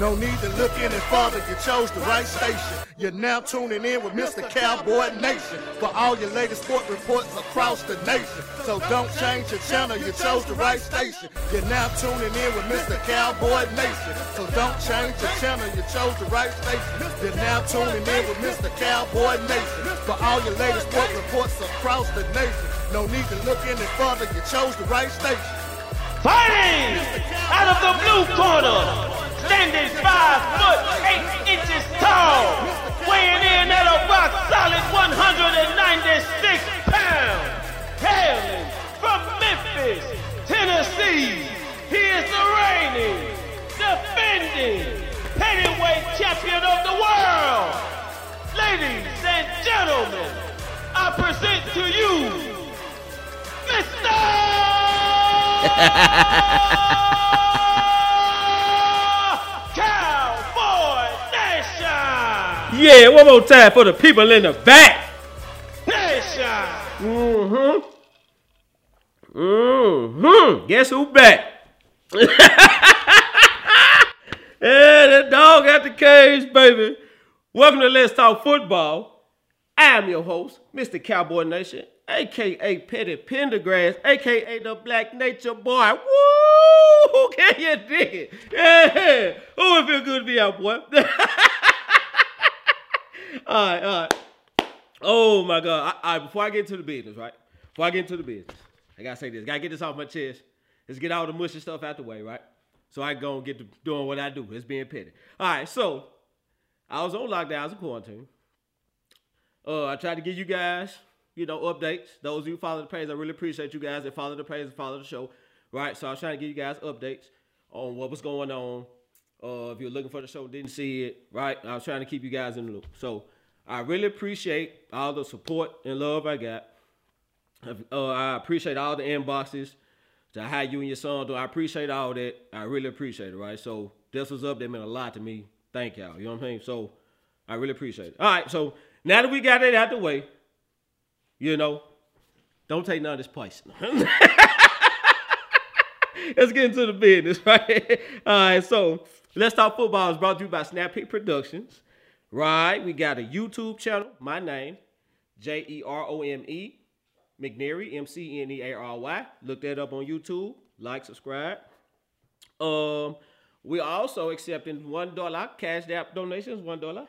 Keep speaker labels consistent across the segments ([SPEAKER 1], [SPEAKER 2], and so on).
[SPEAKER 1] No need to look any further, you chose the right station. You're now tuning in with Mr. Cowboy Nation for all your latest sport reports across the nation. So don't change your channel, you chose the right station. You're now tuning in with Mr. Cowboy Nation. So don't change your channel, you chose the right station. You're now tuning in with Mr. Cowboy Nation for all your latest sport reports across the nation. No need to look any further, you chose the right station.
[SPEAKER 2] Fighting out of the blue corner, standing five foot eight inches tall, weighing in at a rock solid 196 pounds, hailing from Memphis, Tennessee. He is the reigning, defending heavyweight champion of the world. Ladies and gentlemen, I present to you Cowboy
[SPEAKER 3] Yeah, one more time for the people in the back.
[SPEAKER 2] Nation!
[SPEAKER 3] Mm-hmm. Mm-hmm. Guess who back? yeah, that dog at the cage, baby. Welcome to Let's Talk Football. I'm your host, Mr. Cowboy Nation, aka Petty Pendergrass, aka the Black Nature Boy. Woo! Can you dig it? Yeah. Oh, it feel good to be out, boy. all right, all right. Oh my God! I, I, before I get into the business, right? Before I get into the business, I gotta say this. Gotta get this off my chest. Let's get all the mushy stuff out the way, right? So I go and get to doing what I do. It's being petty. All right. So I was on lockdown. I was in quarantine. Uh, I tried to give you guys, you know, updates. Those of you who follow the page, I really appreciate you guys that follow the page and follow the show, right? So I was trying to give you guys updates on what was going on. Uh, if you're looking for the show, didn't see it, right? I was trying to keep you guys in the loop. So I really appreciate all the support and love I got. Uh, I appreciate all the inboxes to how you and your son do. I appreciate all that. I really appreciate it, right? So this was up. That meant a lot to me. Thank y'all. You know what I'm saying? So I really appreciate it. All right. So now that we got it out the way, you know, don't take none of this poison. Let's get into the business, right? All right. So let's talk football is brought to you by Snap Pick Productions. Right. We got a YouTube channel. My name, J E R O M E McNeary, M C N E A R Y. Look that up on YouTube. Like, subscribe. Um, we also accepting one dollar cash app donations. One dollar.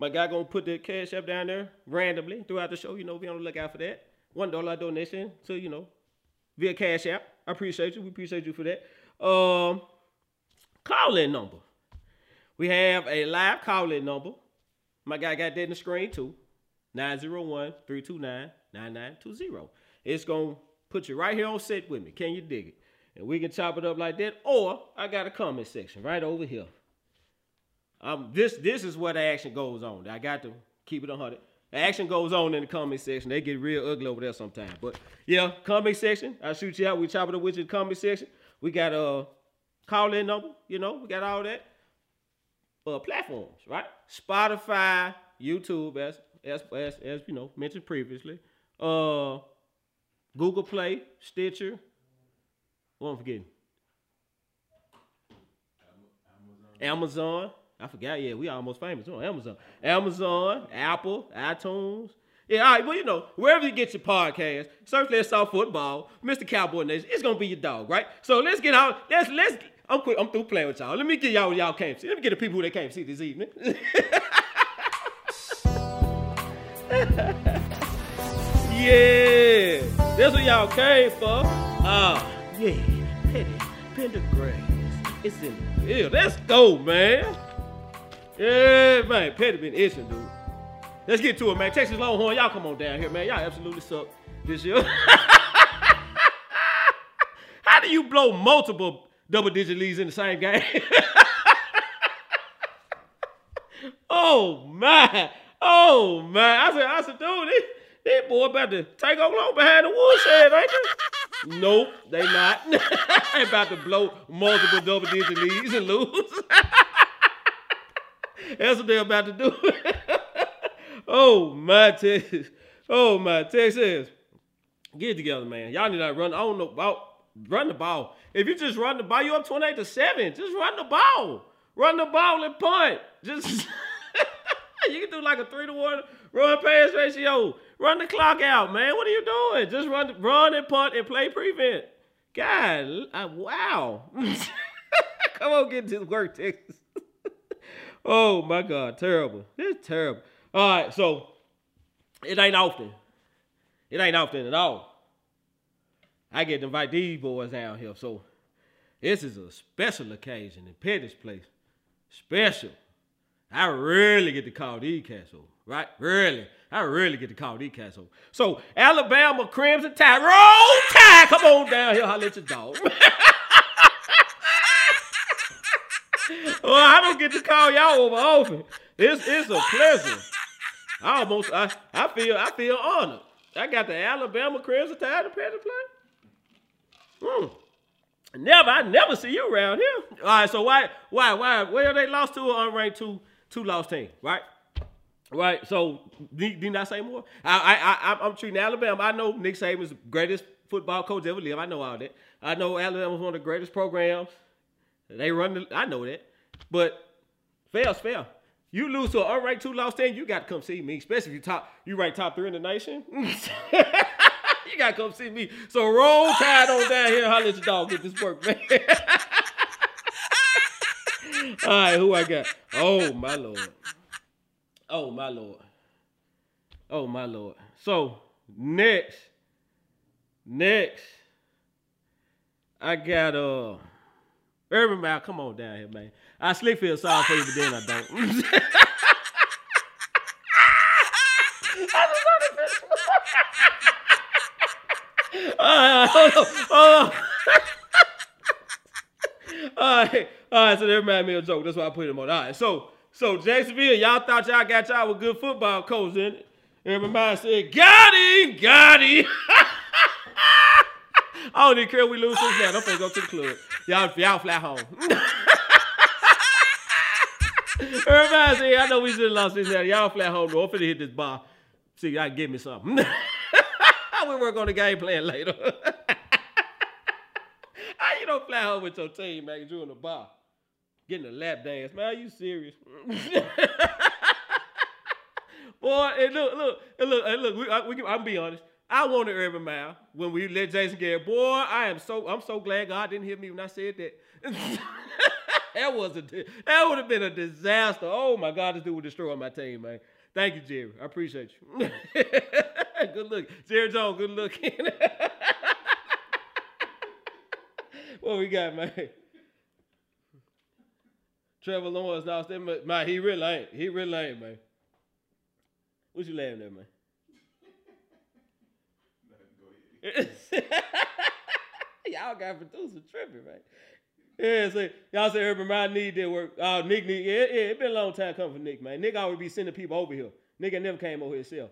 [SPEAKER 3] My guy gonna put the cash app down there randomly throughout the show. You know, be on the lookout for that. One dollar donation. So you know, via cash app. I appreciate you. We appreciate you for that. Um, call in number. We have a live call in number. My guy got that in the screen too. 901-329-9920. It's gonna put you right here on set with me. Can you dig it? And we can chop it up like that. Or I got a comment section right over here. Um, this this is where the action goes on. I got to keep it 100. The action goes on in the comment section. They get real ugly over there sometimes. But yeah, comment section. I shoot you out. We chop it up with you in the comment section. We got a call in number. You know, we got all that. Uh, platforms, right? Spotify, YouTube, as as as, as you know mentioned previously. Uh, Google Play, Stitcher. What I'm forgetting? Amazon. I forgot. Yeah, we almost famous on Amazon. Amazon, Apple, iTunes. Yeah, all right. Well, you know, wherever you get your podcast, search Let's Talk Football, Mr. Cowboy Nation. It's gonna be your dog, right? So let's get out. Let's let's. I'm quick. I'm through playing with y'all. Let me get y'all what y'all can't see. Let me get the people who they can't see this evening. yeah, that's what y'all came for. Ah, yeah, Petty Pendergrass. It's in the field. Let's go, man. Yeah, man. Petty been itching, dude. Let's get to it, man. Texas Longhorn, y'all come on down here, man. Y'all absolutely suck this year. How do you blow multiple double-digit leads in the same game? oh my. Oh man, I said, I said, dude, this, this boy about to take over long behind the woodshed, ain't they? nope, they not. they about to blow multiple double digit leads and lose. That's what they're about to do. oh my Texas. Oh my Texas. Get together, man. Y'all need to run. I don't know about Run the ball. If you just run the ball, you up 28 to 7. Just run the ball. Run the ball and punt. Just you can do like a three to one run pass ratio. Run the clock out, man. What are you doing? Just run, run and punt and play prevent. God, I, wow. Come on, get to work, Texas. oh my God, terrible. It's terrible. All right, so it ain't often. It ain't often at all. I get to invite these boys down here, so this is a special occasion in Petty's place. Special. I really get to call these cats over, right? Really. I really get to call these cats over. So, Alabama Crimson Tide, roll tide, come on down here, holla at your dog. well, I don't get to call y'all over often. It's, it's a pleasure. I almost, I, I feel, I feel honored. I got the Alabama Crimson Tide to play. Hmm. Never, I never see you around here. All right, so why, why, why, where they lost to an unranked two, two lost team, right? Right. So need, need I say more? I, I, I, I'm treating Alabama. I know Nick Saban's greatest football coach ever lived. I know all that. I know Alabama's one of the greatest programs. They run. The, I know that. But fair's fair. You lose to an unranked two lost team, you got to come see me. Especially if you top, you rank top three in the nation. you got to come see me. So roll tide on down here. Holla at your dog. Get this work, man. All right, who I got? Oh my lord. Oh my lord. Oh my lord. So next, next, I got uh Urban Meyer. Come on down here, man. I slick feel sorry for you, but then I don't. Right, hold on, hold on. All right, all right. So that reminded me a joke. That's why I put him on. All right, so so Jacksonville, y'all thought y'all got y'all with good football coach in it. Everybody said, got him, got him. I don't even care if we lose this now. I'm finna go to the club. Y'all, y'all fly home. Everybody said, I know we have lost this now. Y'all fly home. though. I'm finna hit this bar. See, y'all give me something. we work on the game plan later. How you don't fly home with your team, man, you in the bar? Getting a lap dance. Man, are you serious? Boy, and look, look, and look, and look, we, I, we, I'm be honest. I wanted Urban Meyer when we let Jason Garrett. Boy, I am so I'm so glad God didn't hear me when I said that. that was a that would have been a disaster. Oh my God, this dude would destroy my team, man. Thank you, Jerry. I appreciate you. good look, Jerry Jones. Good looking. what we got, man? Trevor Lawrence lost that much. Man, he really ain't. He really ain't, man. What you laughing at, man? y'all got producer tripping, right? Yeah, so y'all say Urban Meyer need that work. Oh, Nick need. Yeah, yeah, it been a long time coming for Nick, man. Nick always be sending people over here. Nick never came over here himself.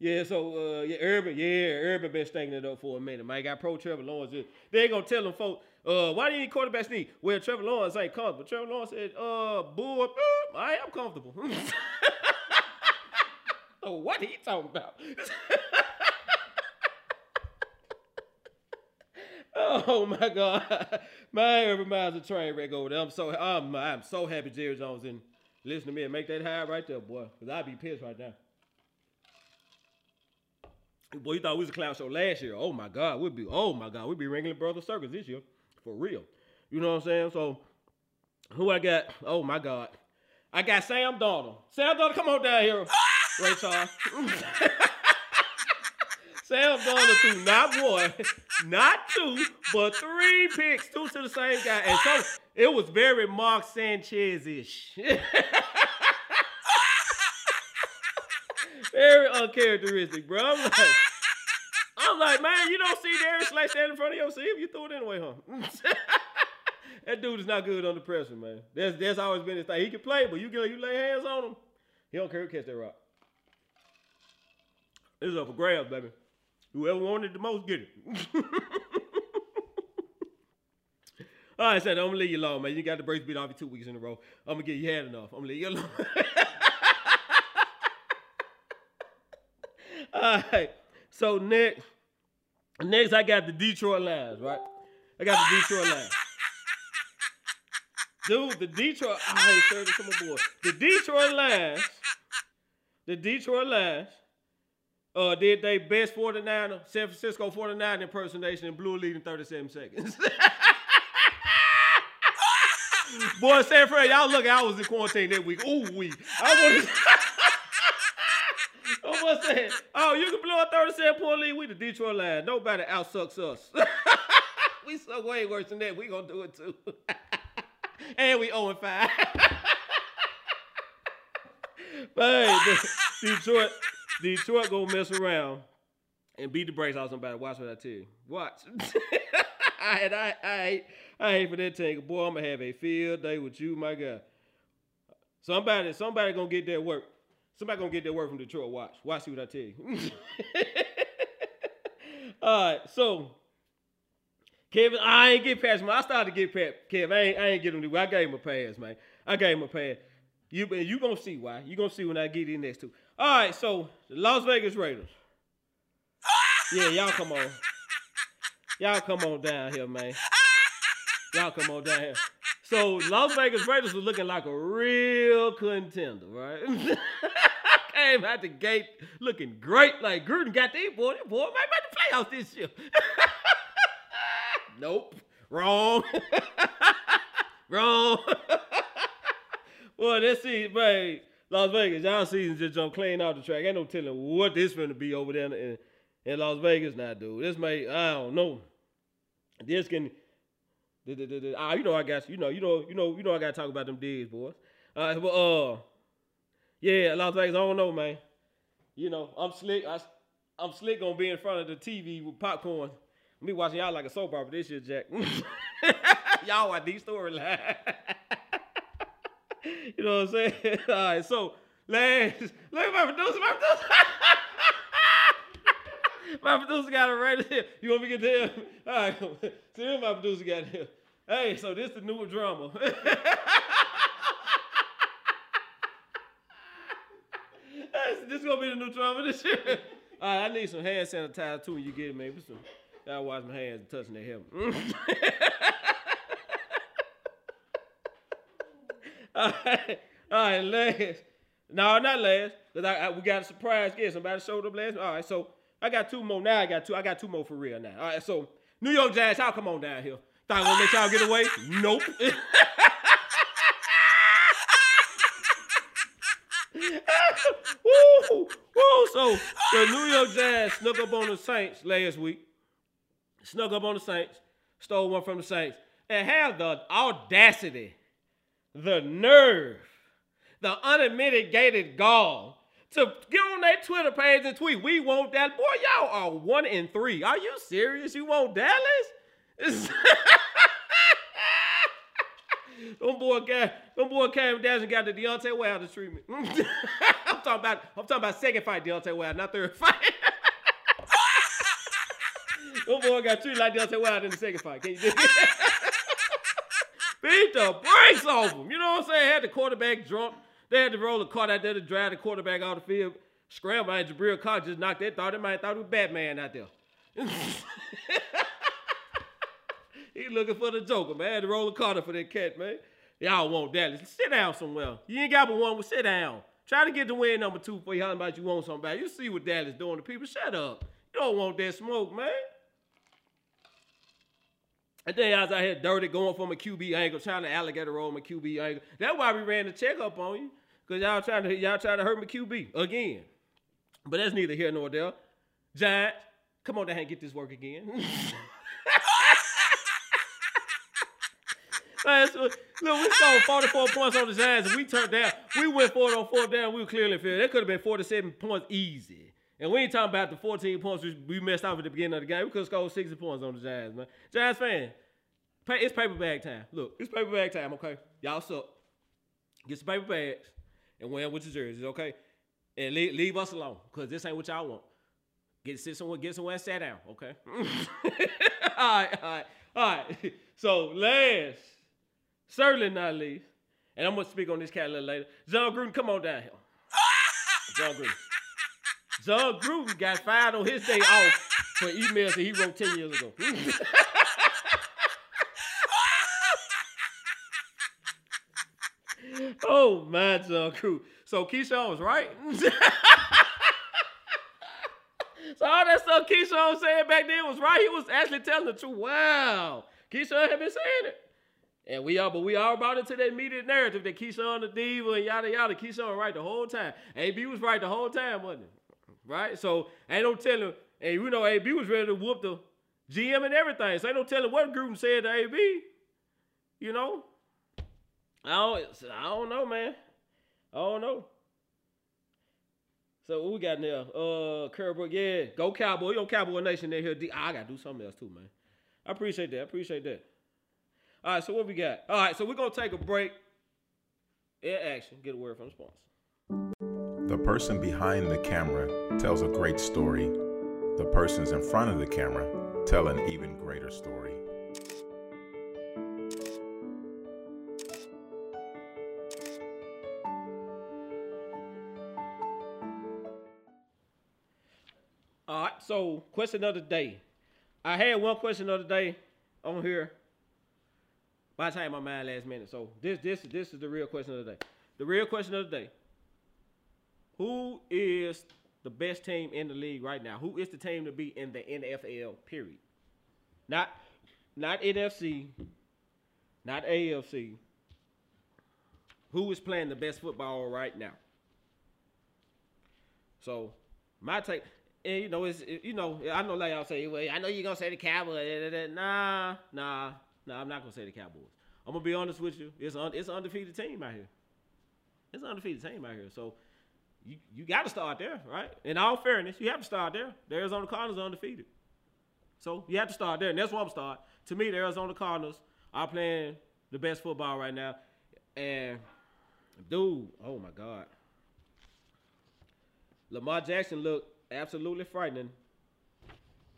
[SPEAKER 3] Yeah, so uh, yeah, Urban, yeah, Urban been stinking it up for a minute. Man, got pro Trevor Lawrence. They ain't gonna tell them folks, uh, why do you need quarterback sneak? Well, Trevor Lawrence ain't comfortable. Trevor Lawrence said, uh, boy, uh, I am comfortable. so what he talking about? Oh my God, my everybody's a train wreck over there. I'm so I'm I'm so happy Jerry Jones didn't listen to me and make that high right there, boy. Cause I'd be pissed right now. Boy, you thought we was a clown show last year. Oh my God, we'd be oh my God, we'd be Ringling Brother circus this year for real. You know what I'm saying? So who I got? Oh my God, I got Sam Darnold. Sam Darnold, come on down here, Ray Charles. Sam Darnold threw not one, not two, but three picks, two to the same guy. And so it was very Mark Sanchez-ish. Very uncharacteristic, bro. I'm like, I'm like, man, you don't see Darius Slay standing in front of your sleeve. You threw it anyway, huh? that dude is not good under pressure, man. That's that's always been his thing. He can play, but you get you lay hands on him, he don't care who catch that rock. This is up for grabs, baby. Whoever wanted the most, get it. All right, so I'm gonna leave you alone, man. You got the brace beat off you two weeks in a row. I'm gonna get you had enough. I'm gonna leave you alone. All right. So next, next I got the Detroit Lions, right? I got the Detroit Lions. Dude, the Detroit, I sure to come aboard. The Detroit Lions, the Detroit Lions, uh, did they best 49er, San Francisco 49 impersonation and blew lead in 37 seconds. Boy, San Fran, y'all look, I was in quarantine that week. Ooh, we. I was. Oh, you can blow a 37 point lead. We the Detroit Lions. Nobody outsucks us. we suck way worse than that. We gonna do it too. and we 0 5. but hey, Detroit, Detroit gonna mess around and beat the brakes off somebody. Watch what I tell you. Watch. I, I, I, I hate for that thing. Boy, I'm gonna have a field day with you, my God. Somebody, somebody gonna get that work. Somebody gonna get that word from Detroit. Watch, watch, see what I tell you. All right, so Kevin, I ain't get past him. I started to get past Kevin. I ain't, I ain't get him. I gave him a pass, man. I gave him a pass. You, you gonna see why? You gonna see when I get in next to. All right, so the Las Vegas Raiders. Yeah, y'all come on. Y'all come on down here, man. Y'all come on down here. So Las Vegas Raiders was looking like a real contender, right? Came out the gate looking great, like Gruden got these boy, this boy might make the playoffs this year. nope, wrong, wrong. well, let's see, man. Las Vegas, y'all season just jump clean off the track. Ain't no telling what this finna be over there in, in Las Vegas now, dude. This may, I don't know. This can, ah, you know, I got you know, you know, you know, you know, I got to talk about them digs, boys. Uh, but uh, yeah, Las Vegas, I don't know, man. You know, I'm slick. I, I'm slick gonna be in front of the TV with popcorn. Me watching y'all like a soap opera this year, Jack. y'all watch these storylines. you know what I'm saying? All right, so last, look at my producer, my producer. my producer got it right here. You want me to get to him? All right, see him, my producer got here. Hey, so this the new drama. this is gonna be the new drama this year. All right, I need some hand sanitizer too when you get it, man. Some, gotta wash my hands and touching their hair. all right, all right, last. No, not last, cause I, I, we got a surprise guest. Somebody showed up last. All right, so I got two more. Now I got two. I got two more for real now. All right, so New York Giants, y'all come on down here. Thought I gonna let y'all get away? Nope. woo, woo. So the New York Giants snuck up on the Saints last week. Snuck up on the Saints, stole one from the Saints, and have the audacity, the nerve, the unmitigated gall to get on their Twitter page and tweet, "We want that." Boy, y'all are one in three. Are you serious? You want Dallas? Them boy got them boy came down and got the Deontay Wilder treatment. I'm talking about I'm talking about second fight Deontay Wilder, not third fight. them boy got treated like Deontay Wilder in the second fight. Can you do? Beat the brakes off him. You know what I'm saying? Had the quarterback drunk. They had to roll the cart out there to drive the quarterback out the field. Scramble and Jabril Cox just knocked that. Thought it might thought it was Batman out there. He looking for the Joker, man. Had to roll the Carter for that cat, man. Y'all want Dallas. Sit down somewhere. You ain't got but one. Sit down. Try to get the win number two for you. How about you want somebody? You see what Dallas doing to people. Shut up. You don't want that smoke, man. And then I was out here dirty going from a QB angle, trying to alligator roll my QB angle. That's why we ran the checkup on you. Cause y'all trying to y'all trying to hurt my QB again. But that's neither here nor there. Giants, come on down and get this work again. So, look, we scored 44 points on the Giants and we turned down. We went forward on fourth down. We were clearly fair. That could have been 47 points easy. And we ain't talking about the 14 points we messed up at the beginning of the game. We could have scored 60 points on the Jazz, man. Jazz fan, it's paper bag time. Look, it's paper bag time, okay? Y'all suck. Get some paper bags and wear them with your jerseys, okay? And leave, leave us alone, because this ain't what y'all want. Get sit somewhere, get somewhere and sit down, okay? all right, all right, all right. So last, certainly not least, and I'm gonna speak on this cat a little later. Jon Gruden, come on down here. Jon Gruden. Jon Gruden got fired on his day off for emails that he wrote ten years ago. oh my Jon Gruden. So Keyshawn was right. so all that stuff Keyshawn was saying back then was right. He was actually telling the truth. Wow. Keyshawn had been saying it. And we all, but we all brought into that media narrative that Keyshawn the diva and yada yada. Keyshawn right the whole time. AB was right the whole time, wasn't it? Right? So ain't no telling. And you know, AB was ready to whoop the GM and everything. So ain't no telling what Gruden said to AB. You know? I don't I don't know, man. I don't know. So what we got now? Uh Kerrbrook, yeah. Go Cowboy. You Cowboy Nation in here. I gotta do something else too, man. I appreciate that. I appreciate that. All right, so what we got? All right, so we're gonna take a break. Air action. Get a word from the sponsor.
[SPEAKER 4] The person behind the camera tells a great story. The persons in front of the camera tell an even greater story.
[SPEAKER 3] All right, so question of the day. I had one question of the day on here. By the time my mind last minute. So this this this is the real question of the day. The real question of the day. Who is the best team in the league right now? Who is the team to be in the NFL? Period. Not not NFC, not AFC. Who is playing the best football right now? So my take, and you know, it's you know, I know like y'all say, well, I know you're gonna say the Cowboys. Nah, nah, nah. I'm not gonna say the Cowboys. I'm gonna be honest with you. It's un, it's an undefeated team out here. It's an undefeated team out here. So you you got to start there, right? In all fairness, you have to start there. The Arizona Cardinals are undefeated. So you have to start there, and that's where I'm start. To me, the Arizona Cardinals are playing the best football right now, and dude, oh my God, Lamar Jackson looked absolutely frightening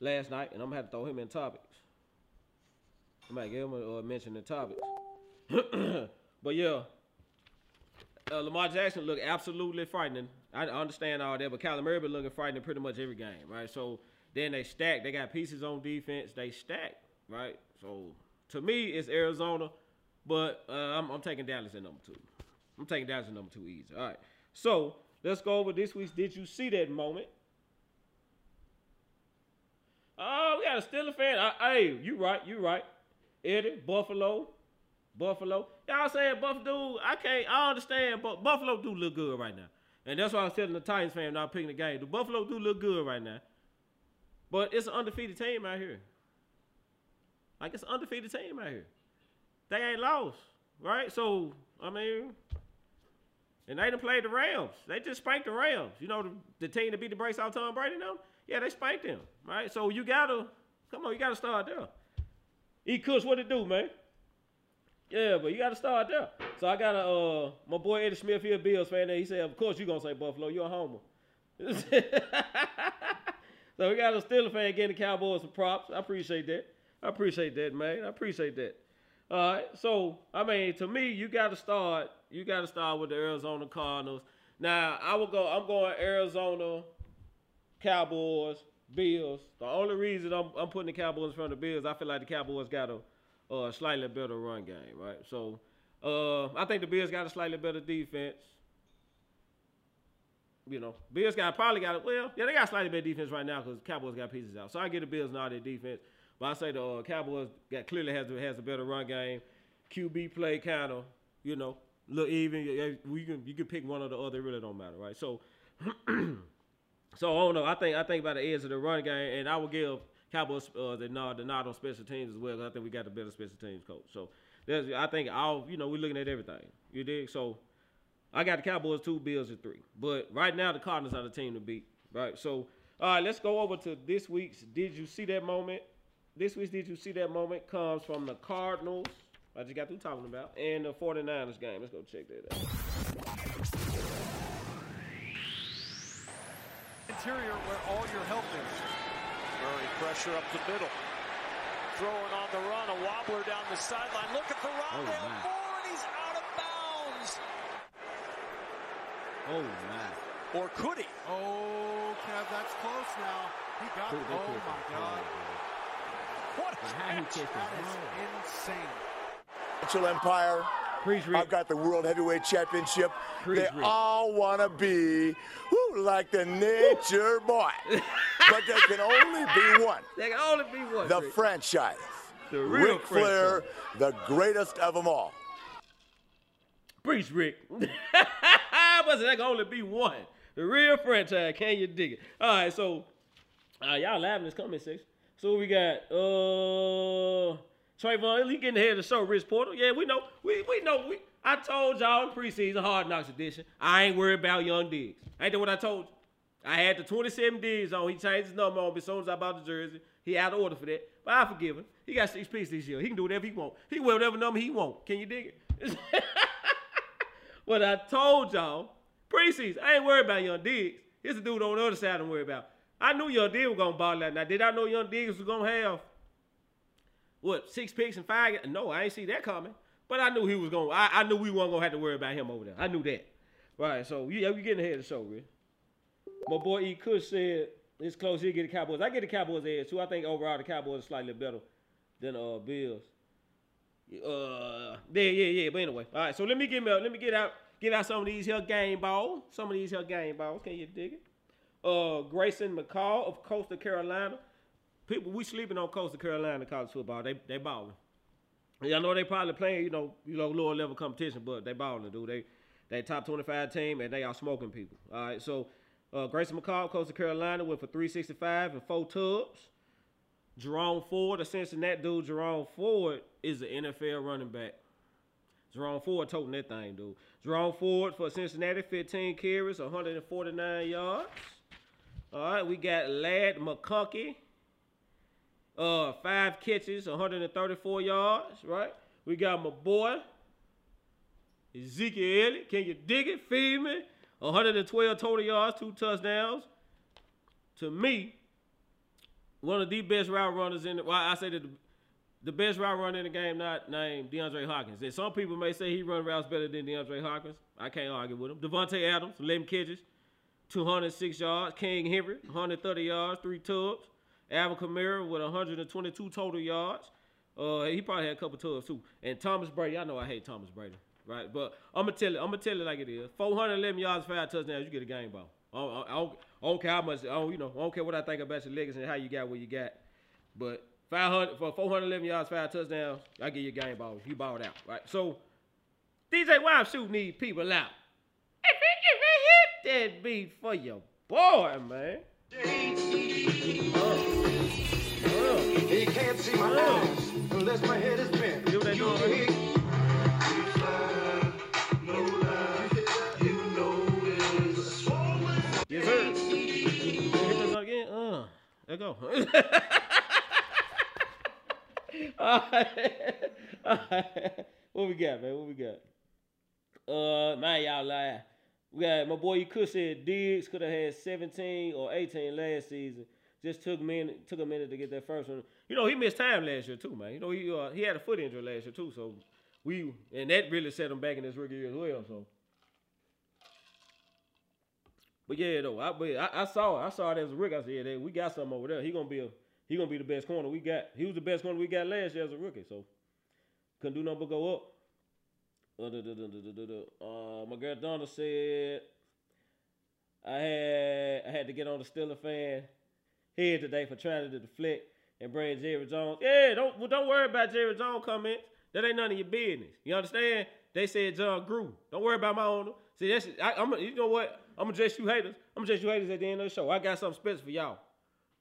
[SPEAKER 3] last night, and I'm gonna have to throw him in topics. I might give him a, a mention the topics, but yeah, uh, Lamar Jackson looked absolutely frightening. I understand all that, but Kyler Murray been looking frightening pretty much every game, right? So then they stack. They got pieces on defense. They stack, right? So to me, it's Arizona, but uh, I'm, I'm taking Dallas at number two. I'm taking Dallas at number two easy. All right. So let's go over this week's. Did you see that moment? Oh, we got a Steeler fan. Hey, you right. You right. Eddie Buffalo. Buffalo. Y'all saying Buffalo, dude, I can't, I understand, but Buffalo do look good right now. And that's why I was telling the Titans fan not picking the game. The Buffalo do look good right now. But it's an undefeated team out here. Like it's an undefeated team out here. They ain't lost, right? So, I mean, and they done played the Rams. They just spanked the Rams. You know, the, the team that beat the brakes out Tom Brady now? Yeah, they spanked them, right? So you gotta, come on, you gotta start there. E. Kush, what it do, man? Yeah, but you got to start there. So I got a uh, my boy Eddie Smith here, Bills fan. There, he said, "Of course you gonna say Buffalo. You're a homer." so we got a Steelers fan getting the Cowboys some props. I appreciate that. I appreciate that, man. I appreciate that. All right. So I mean, to me, you got to start. You got to start with the Arizona Cardinals. Now I will go. I'm going Arizona, Cowboys, Bills. The only reason I'm, I'm putting the Cowboys in front of the Bills, I feel like the Cowboys got a slightly better run game, right? So uh, I think the Bills got a slightly better defense. You know, Bills got probably got. Well, yeah, they got slightly better defense right now because Cowboys got pieces out. So I get the Bills not their defense, but I say the uh, Cowboys got clearly has has a better run game. QB play kind of, you know, look even. You can you can pick one or the other. It really don't matter, right? So. so I don't know. I think I think about the edge of the run game, and I will give Cowboys uh, the nod the nod on special teams as well. I think we got the better special teams coach. So there's I think all you know we're looking at everything. You dig? So I got the Cowboys two, Bills at three. But right now the Cardinals are the team to beat. Right. So all right, let's go over to this week's. Did you see that moment? This week's Did you see that moment comes from the Cardinals. I just got through talking about and the 49ers game. Let's go check that out.
[SPEAKER 5] Interior where all your help is.
[SPEAKER 6] Murray pressure up the middle. Throwing on the run, a wobbler down the sideline. Look at the Rondale oh, Moore, and he's out of bounds.
[SPEAKER 3] Oh, man.
[SPEAKER 6] Or could he?
[SPEAKER 5] Oh, Kev, that's close now. He got it. Oh, my God.
[SPEAKER 6] What a catch.
[SPEAKER 5] That is insane.
[SPEAKER 7] Mitchell Empire
[SPEAKER 3] Preach, Rick.
[SPEAKER 7] I've got the World Heavyweight Championship. They all want to be whoo, like the nature boy. but there can only be one.
[SPEAKER 3] There can only be one.
[SPEAKER 7] The
[SPEAKER 3] Rick.
[SPEAKER 7] franchise.
[SPEAKER 3] The real
[SPEAKER 7] Ric Flair, the greatest of them all.
[SPEAKER 3] Preach, Rick. but there can only be one. The real franchise. Can you dig it? All right, so uh, y'all laughing this comment section. So we got uh Trayvon, ahead of the show, Rich Porter. Yeah, we know. We we know. We I told y'all in preseason hard knocks edition. I ain't worried about young Diggs. Ain't that what I told you? I had the 27 Diggs on. He changed his number on me as soon as I bought the jersey. He out of order for that. But I forgive him. He got six pieces this year. He can do whatever he want. He can wear whatever number he want. Can you dig it? What I told y'all, preseason, I ain't worried about Young Diggs. Here's a dude on the other side I'm worried about. I knew Young Diggs was gonna ball that night. Did I know Young Diggs was gonna have what six picks and five? No, I ain't see that coming. But I knew he was gonna. I, I knew we weren't gonna have to worry about him over there. I knew that. Right. So yeah, we getting ahead of the show, man. My boy E. Kush said it's close. He'll get the Cowboys. I get the Cowboys edge too. I think overall the Cowboys are slightly better than uh Bills. Uh, yeah, yeah, yeah. But anyway, all right. So let me get me, let me get out, get out some of these here game balls. Some of these here game balls. Can you dig it? Uh, Grayson McCall of Coastal Carolina. People, we sleeping on Coastal Carolina college football. They they balling. I know they probably playing, you know, you know, lower level competition, but they balling, dude. They they top 25 team and they are smoking people. All right, so uh, Grayson McCall, Coastal Carolina, went for 365 and four tubs. Jerome Ford, a Cincinnati dude, Jerome Ford is an NFL running back. Jerome Ford toting that thing, dude. Jerome Ford for Cincinnati, 15 carries, 149 yards. All right, we got Ladd McConkey, uh, five catches, 134 yards, right? We got my boy, Ezekiel Elliott. Can you dig it? Feed me. 112 total yards, two touchdowns. To me, one of the best route runners in the, well, I say that the, the best route runner in the game not named DeAndre Hopkins. And some people may say he run routes better than DeAndre Hopkins. I can't argue with him. Davante Adams, 11 catches, 206 yards. King Henry, 130 yards, three tubs. Alvin Kamara with 122 total yards. Uh, he probably had a couple tubs too. And Thomas Brady, I know I hate Thomas Brady, right? But I'm gonna tell it. I'm gonna tell it like it is. 411 yards, five touchdowns. You get a game ball. I don't, I don't, I don't care how much. You know, I don't care what I think about your legacy and how you got what you got. But 500 for 411 yards, five touchdowns, I give you a game ball. You balled out, right? So DJ Wild shooting these people out. If it hit that beat for your boy, man.
[SPEAKER 8] He can't see my eyes unless my head is bent.
[SPEAKER 3] See what they doing? Yes, sir. Hit this again. Uh, there go. All right. All right. What we got, man? What we got? Uh, man, y'all lie. We got my boy. You could said Diggs could have had 17 or 18 last season. Just took minute, took a minute to get that first one. You know, he missed time last year too, man. You know, he uh, he had a foot injury last year too, so we and that really set him back in his rookie year as well. So. But yeah, though, I, but I, I saw it. I saw it as a rookie. I said, yeah, we got something over there. He gonna be a he gonna be the best corner we got. He was the best corner we got last year as a rookie. So couldn't do nothing but go up. Uh. Uh, my girl Donna said I had I had to get on the Steeler fan head today for trying to deflect and bring Jerry Jones. Yeah, don't well, don't worry about Jerry Jones comments. That ain't none of your business. You understand? They said John Grew. Don't worry about my owner. See, that's I, I'm. You know what? I'm gonna address you haters. I'm gonna address you haters at the end of the show. I got something special for y'all.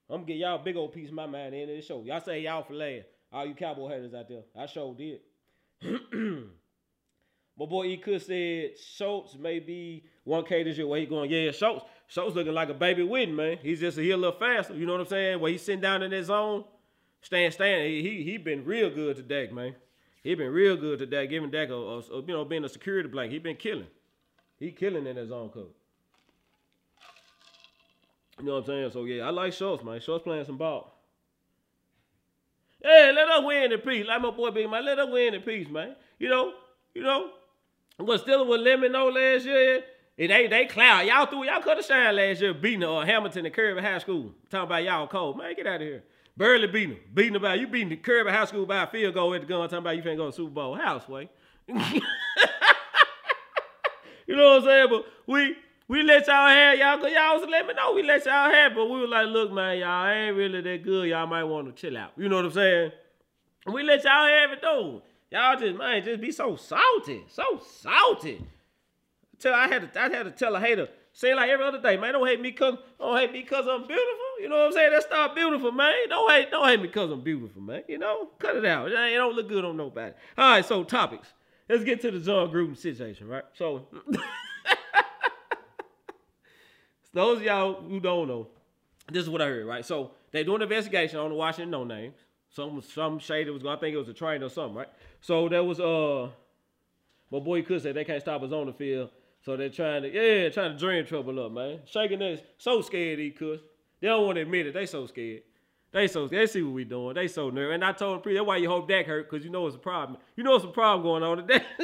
[SPEAKER 3] I'm gonna get y'all a big old piece of my mind at the end of the show. Y'all say y'all for last. All you cowboy haters out there. I sure did. My boy E. Cook said Schultz may be 1K this year. Where he going? Yeah, Schultz. Schultz looking like a baby Witten, man. He's just he a little faster. You know what I'm saying? Where he's sitting down in his zone, stand, stand. He he, he been real good to Dak, man. He been real good to Dak, giving Dak a, a, a- you know being a security blanket. He been killing. He killing in his zone cover. You know what I'm saying? So yeah, I like Schultz, man. Schultz playing some ball. Hey, let us win in peace. Like my boy Big Man, let us win in peace, man. You know, you know, what Steelers with Lemon know last year? They they cloud. Y'all threw y'all could have shined last year beating uh, Hamilton and Kirby High School. Talking about y'all cold. Man, get out of here. Barely beating them. Beating about you beating the Kirby High School by a field goal at the gun. Talking about you finna go to Super Bowl. Houseway. you know what I'm saying? But we we let y'all have y'all cause y'all was let me know we let y'all have, but we were like, look, man, y'all ain't really that good. Y'all might want to chill out. You know what I'm saying? We let y'all have it though. Y'all just man, just be so salty, so salty. Tell I had to I had to tell a hater, say like every other day, man, don't hate me cause don't hate me cause I'm beautiful. You know what I'm saying? That's not beautiful, man. Don't hate don't hate me cause I'm beautiful, man. You know, cut it out. It don't look good on nobody. All right, so topics. Let's get to the Jon Gruden situation, right? So those y'all who don't know, this is what I heard, right? So they doing an investigation on the Washington no names. Some some shade it was I think it was a train or something, right? So there was uh my boy could say they can't stop us on the field. So they're trying to yeah, trying to drain trouble up, man. Shaking this so scared he could. They don't want to admit it. They so scared. They so they see what we doing. They so nervous. And I told him, that's why you hope Dak hurt, because you know it's a problem. You know it's a problem going on today.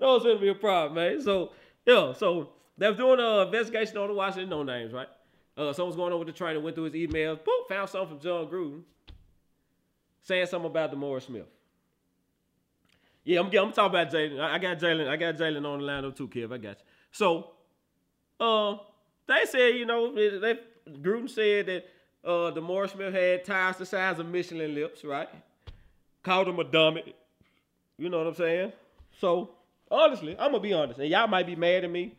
[SPEAKER 3] no, it's gonna be a problem, man. So yeah, so they're doing an investigation on the Washington no names, right? Uh, someone's going with the trainer, went through his emails, boop, found something from Jon Gruden saying something about DeMaurice Smith. Yeah, I'm, I'm talking about Jalen. I, got Jalen. I got Jalen on the line too, Kev. I got you. So, uh, they said, you know, they, Gruden said that uh, DeMaurice Smith had tires the size of Michelin lips, right? Called him a dummy. You know what I'm saying? So, honestly, I'm gonna be honest, and y'all might be mad at me,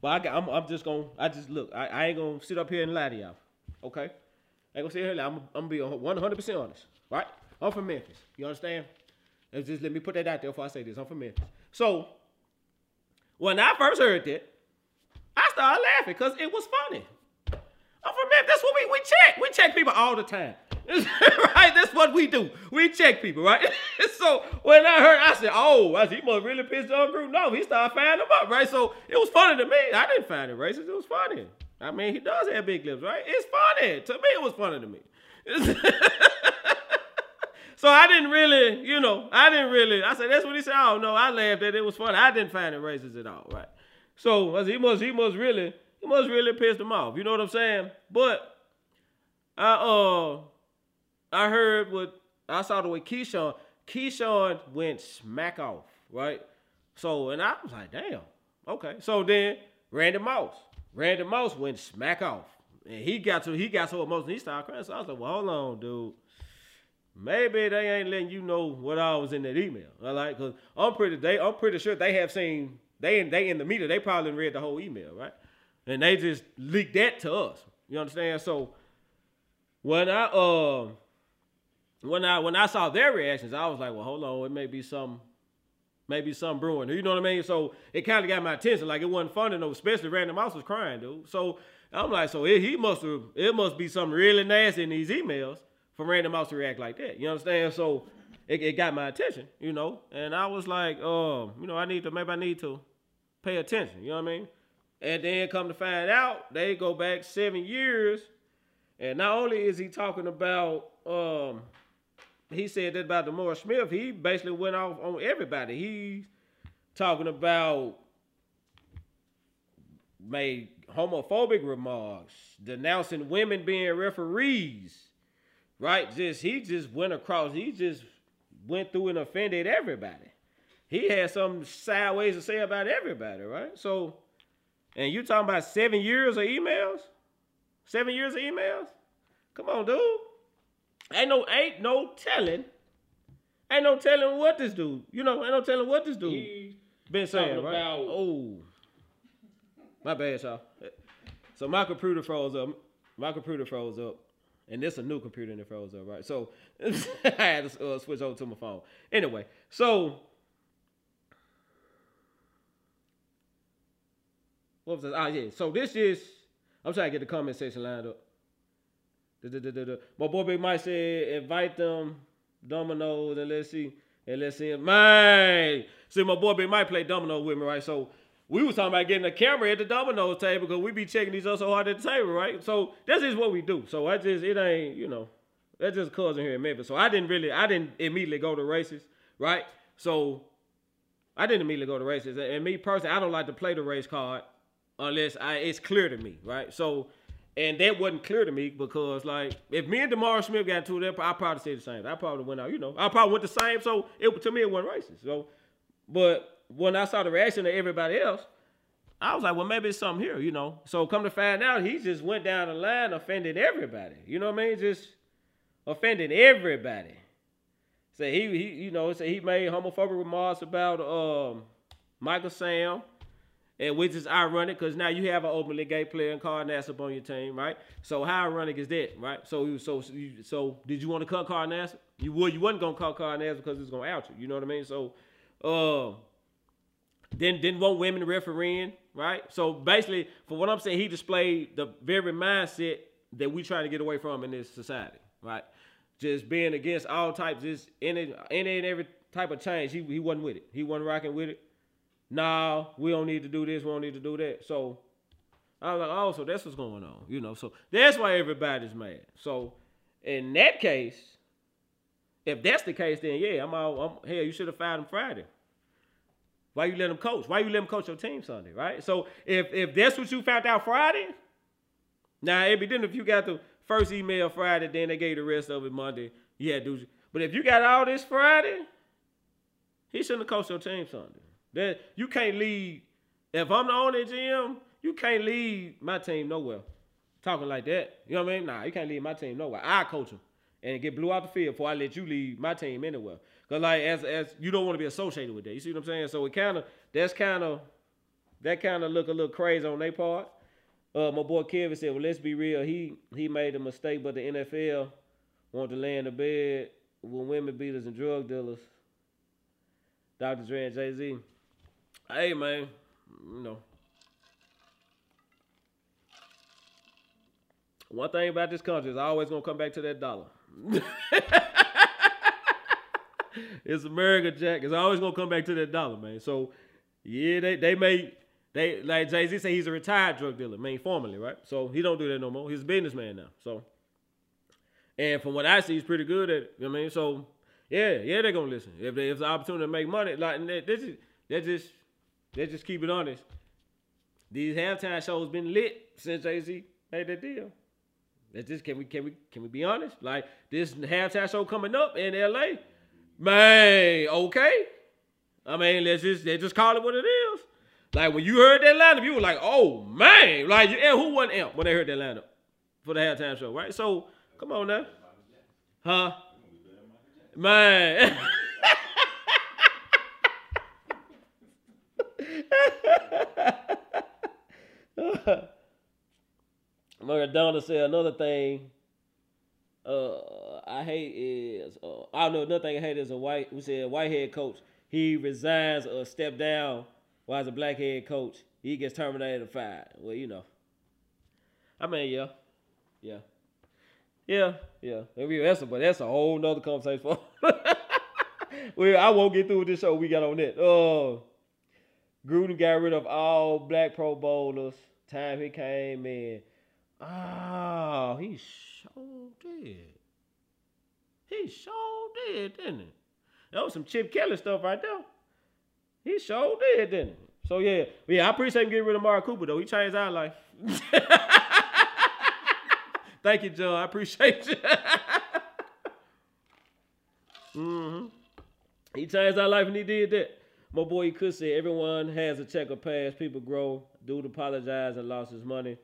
[SPEAKER 3] but I got, I'm, I'm just gonna, I just look, I, I ain't gonna sit up here and lie to y'all, okay? I ain't gonna sit here, I'm, I'm gonna be 100 percent honest, right? I'm from Memphis. You understand? Let's just let me put that out there before I say this. I'm from Memphis. So when I first heard that, I started laughing because it was funny. I'm from Memphis. That's what we, we check. We check people all the time. right? That's what we do. We check people, right? so when I heard, I said, oh, I he must really piss Jon Gruden off. He started finding them up, right? So it was funny to me. I didn't find it racist. It was funny. I mean, he does have big lips, right? It's funny. To me, it was funny to me. so I didn't really, you know, I didn't really, I said, that's what he said. Oh, no, I laughed at it. It was funny. I didn't find it racist at all, right? So I said, he must, he must really, he must really pissed him off. You know what I'm saying? But I, uh, I heard what I saw the way Keyshawn, Keyshawn went smack off, right? So, and I was like, damn, okay. So then Randy Moss, Randy Moss went smack off, and he got to he got so emotional he started crying. So I was like, well, hold on, dude. Maybe they ain't letting you know what I was in that email. All right, because I'm pretty they I'm pretty sure they have seen they in they in the media they probably read the whole email, right? And they just leaked that to us. You understand? So when I uh when I when I saw their reactions, I was like, well, hold on, it may be some maybe some brewing. You know what I mean? So it kind of got my attention. Like it wasn't funny though, especially Randy Moss was crying, dude. So I'm like, so it, he must have it must be something really nasty in these emails for Randy Moss to react like that. You understand? So it, it got my attention, you know, and I was like, um, you know, I need to maybe I need to pay attention. You know what I mean? And then come to find out, they go back seven years, and not only is he talking about um he said that about DeMaurice Smith. He basically went off on everybody. He's talking about made homophobic remarks, denouncing women being referees. Right? Just he just went across. He just went through and offended everybody. He had some sideways to say about everybody, right? So, and you talking about seven years of emails? Seven years of emails? Come on, dude. Ain't no ain't no telling. Ain't no telling what this dude. You know, ain't no telling what this dude
[SPEAKER 2] He
[SPEAKER 3] been saying, right?
[SPEAKER 2] about-
[SPEAKER 3] Oh. My bad, y'all. So my computer froze up. My computer froze up. And this a new computer and it froze up, right? So I had to uh, switch over to my phone. Anyway, so what was this? Ah, yeah. So this is I'm trying to get the comment section lined up. Da-da-da-da-da. My boy Big Mike said, invite them dominoes and let's see. And let's see. Man. See, my boy Big Mike played domino with me, right? So we was talking about getting a camera at the dominoes table because we be checking these up so hard at the table, right? So this is what we do. So I just, it ain't, you know, that's just cousin here in Memphis. So I didn't really, I didn't immediately go to races, right? So I didn't immediately go to races. And me personally, I don't like to play the race card unless I it's clear to me, right? So And that wasn't clear to me because, like, if me and Demar Smith got into it, I probably say the same. I probably went out, you know, I probably went the same. So it to me, it wasn't racist. So, but when I saw the reaction of everybody else, I was like, well, maybe it's something here, you know. So come to find out, he just went down the line offending everybody. You know what I mean? Just offending everybody. So he, he, you know, so he made homophobic remarks about um, Michael Sam and which is ironic because now you have an openly gay player in Carl Nassib on your team, right? So how ironic is that, right? So so so did you want to cut Carl Nassib? You would you wasn't gonna cut Carl Nassib because it's gonna out you. You know what I mean? So uh then didn't want women refereeing, right? So basically, for what I'm saying, he displayed the very mindset that we trying to get away from in this society, right? Just being against all types, just any any and every type of change. He he wasn't with it. He wasn't rocking with it nah, we don't need to do this, we don't need to do that. So I was like, oh, so that's what's going on, you know. So that's why everybody's mad. So in that case, if that's the case, then yeah, I'm all, I'm, hell, you should have fired him Friday. Why you let him coach? Why you let him coach your team Sunday, right? So if if that's what you found out Friday, now it'd be different if you got the first email Friday, then they gave the rest of it Monday. Yeah, dude. But if you got all this Friday, he shouldn't have coached your team Sunday. That you can't lead. If I'm the owner GM, you can't lead my team nowhere. Talking like that, you know what I mean? Nah, you can't lead my team nowhere. I coach them and get blew out the field before I let you lead my team anywhere. Cause like as as you don't want to be associated with that. You see what I'm saying? So it kind of that's kind of that kind of look a little crazy on their part. Uh, my boy Kevin said, "Well, let's be real. He he made a mistake, but the NFL want to lay in the bed with women beaters and drug dealers." Dr. Dre and Jay Z. Hey man, you know. One thing about this country is always gonna come back to that dollar. it's America, Jack. It's always gonna come back to that dollar, man. So yeah, they they may they like Jay Z say he's a retired drug dealer, man, formerly, right? So he don't do that no more. He's a businessman now. So and from what I see, he's pretty good at it. You know what I mean? So yeah, yeah, they're gonna listen. If they, if the opportunity to make money, like this is that's just Let's just keep it honest. These halftime shows been lit since Jay Z made that deal. Let's just can we can we can we be honest? Like this halftime show coming up in LA, man. Okay, I mean let's just let's just call it what it is. Like when you heard that lineup, you were like, oh man, like yeah, who wasn't amp when they heard that lineup for the halftime show, right? So come on now, huh? Man. Madonna said another thing. Uh, I hate is uh, I don't know another thing I hate is a white. We said white head coach. He resigns or step down. While as a black head coach, he gets terminated or fired. Well, you know. I mean, yeah, yeah, yeah, yeah. Maybe That's a, but that's a whole nother conversation. well, I won't get through with this show. We got on that. Oh. Uh, Gruden got rid of all black Pro Bowlers. Time he came in. Oh, he sure did. He sure did, didn't he? That was some Chip Kelly stuff right there. He sure did, didn't he? So yeah, yeah, I appreciate him getting rid of Amari Cooper though. He changed our life. Thank you, Jon. I appreciate you. mm-hmm. He changed our life and he did that my boy could say everyone has a check or pass. People grow. Dude apologize and lost his money.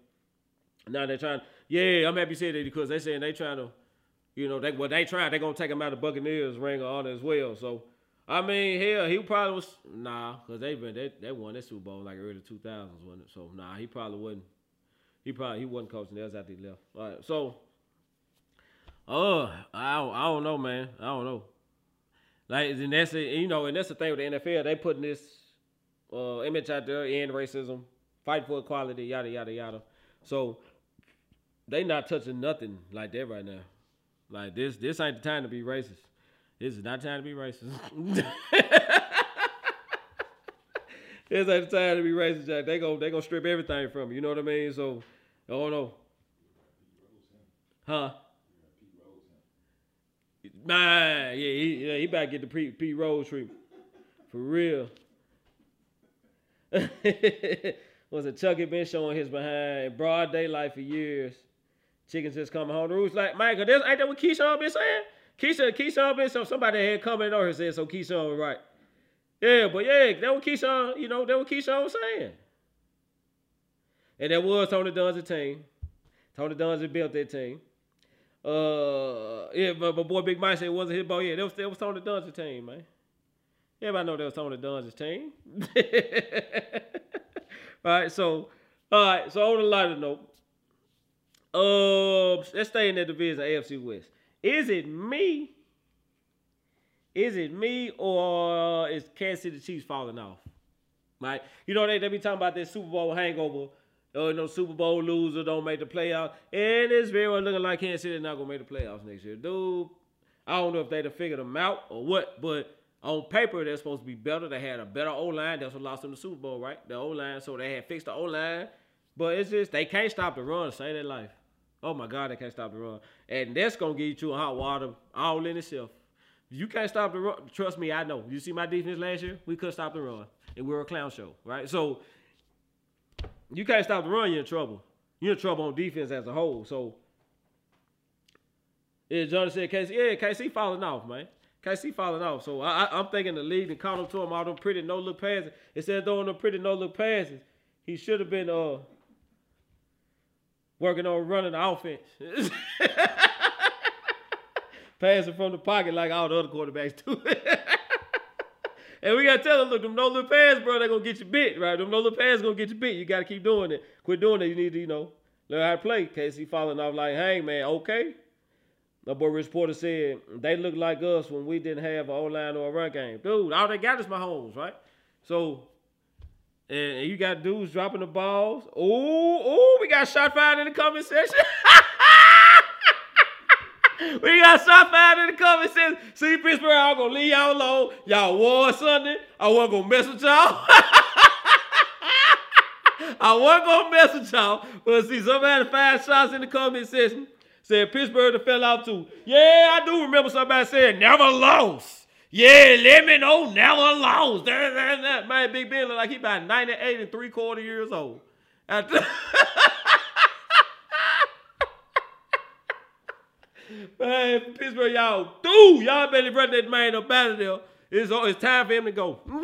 [SPEAKER 3] Now they're trying. Yeah, I'm happy to say that because they saying they trying to, you know, they what they trying. They gonna take him out of Buccaneers ring of honor as well. So I mean, hell, he probably was nah, cause they been they, they won that Super Bowl like early 2000s, wasn't it? So nah, he probably wasn't. He probably he wasn't coaching. That's after he left. All right, so. Uh, I don't, I don't know, man. I don't know. Like, and that's a, you know, and that's the thing with the NFL. They putting this uh, image out there, end racism, fight for equality, yada yada yada. So they not touching nothing like that right now. Like this, this ain't the time to be racist. This is not time to be racist. this ain't the time to be racist, Jack. They go, they gonna strip everything from you. You know what I mean? So, I don't know. Huh? Nah, yeah, he, yeah, he about to get the P, Pete Rose treatment. For real. Was it Chucky been showing his behind in broad daylight for years? Chickens just coming home. The roost like Michael. This ain't that what Keyshawn been saying? Keyshawn, Keyshawn been so somebody had coming on here said so Keyshawn was right. Yeah, but yeah, that what Keyshawn, you know, that what Keyshawn was saying. And that was Tony Dungy's team. Tony Dungy built that team. Uh, yeah, but my boy Big Mike said it wasn't his ball. Yeah, that was, that was Tony Dungy's team, man. Everybody know that was Tony Dungy's team. all right, so, all right, so on a lighter note, uh, let's stay in that division, AFC West. Is it me? Is it me or is Kansas City Chiefs falling off? Right? You know they they be talking about that Super Bowl hangover. Oh, no Super Bowl loser don't make the playoffs, and it's very well looking like Kansas City not gonna make the playoffs next year, dude. I don't know if they'd have figured them out or what, but on paper they're supposed to be better. They had a better O line. That's what lost them the Super Bowl, right? The O line, so they had fixed the O line, but it's just they can't stop the run. save their life. Oh my God, I can't stop the run, and that's gonna get you in hot water all in itself. You can't stop the run. Trust me, I know. You see my defense last year? We couldn't stop the run, and we were a clown show, right? So you can't stop the run, you're in trouble. You're in trouble on defense as a whole. So, yeah, Johnny said, KC, yeah, KC falling off, man. KC falling off. So I, am thinking the league and caught him to him all them pretty no look passes. Instead of throwing them pretty no look passes, he should have been uh working on running the offense. Passing from the pocket like all the other quarterbacks do. and we gotta tell them, look, them no little pass, bro, they're gonna get you bit, right? Them no little pass gonna get you bit. You gotta keep doing it. Quit doing it. You need to, you know, learn how to play. KC falling off like, hey man, okay. My boy Rich Porter said they look like us when we didn't have an O line or a run game. Dude, all they got is Mahomes, right? So and you got dudes dropping the balls. Oh, oh, we got shot fired in the comment section. we got shot fired in the comment section. See, Pittsburgh, I'm gonna leave y'all alone. Y'all won Sunday. I wasn't gonna mess with y'all. I wasn't gonna mess with y'all. But see, somebody fired shots in the comment section. Said Pittsburgh fell out too. Yeah, I do remember somebody saying never lost. Yeah, let me oh, know, never lost. That, that, that. Man, Big Ben look like he about 98 and three quarter years old. Man, Pittsburgh, y'all do. Y'all better run that man up out of there. It's, oh, it's time for him to go.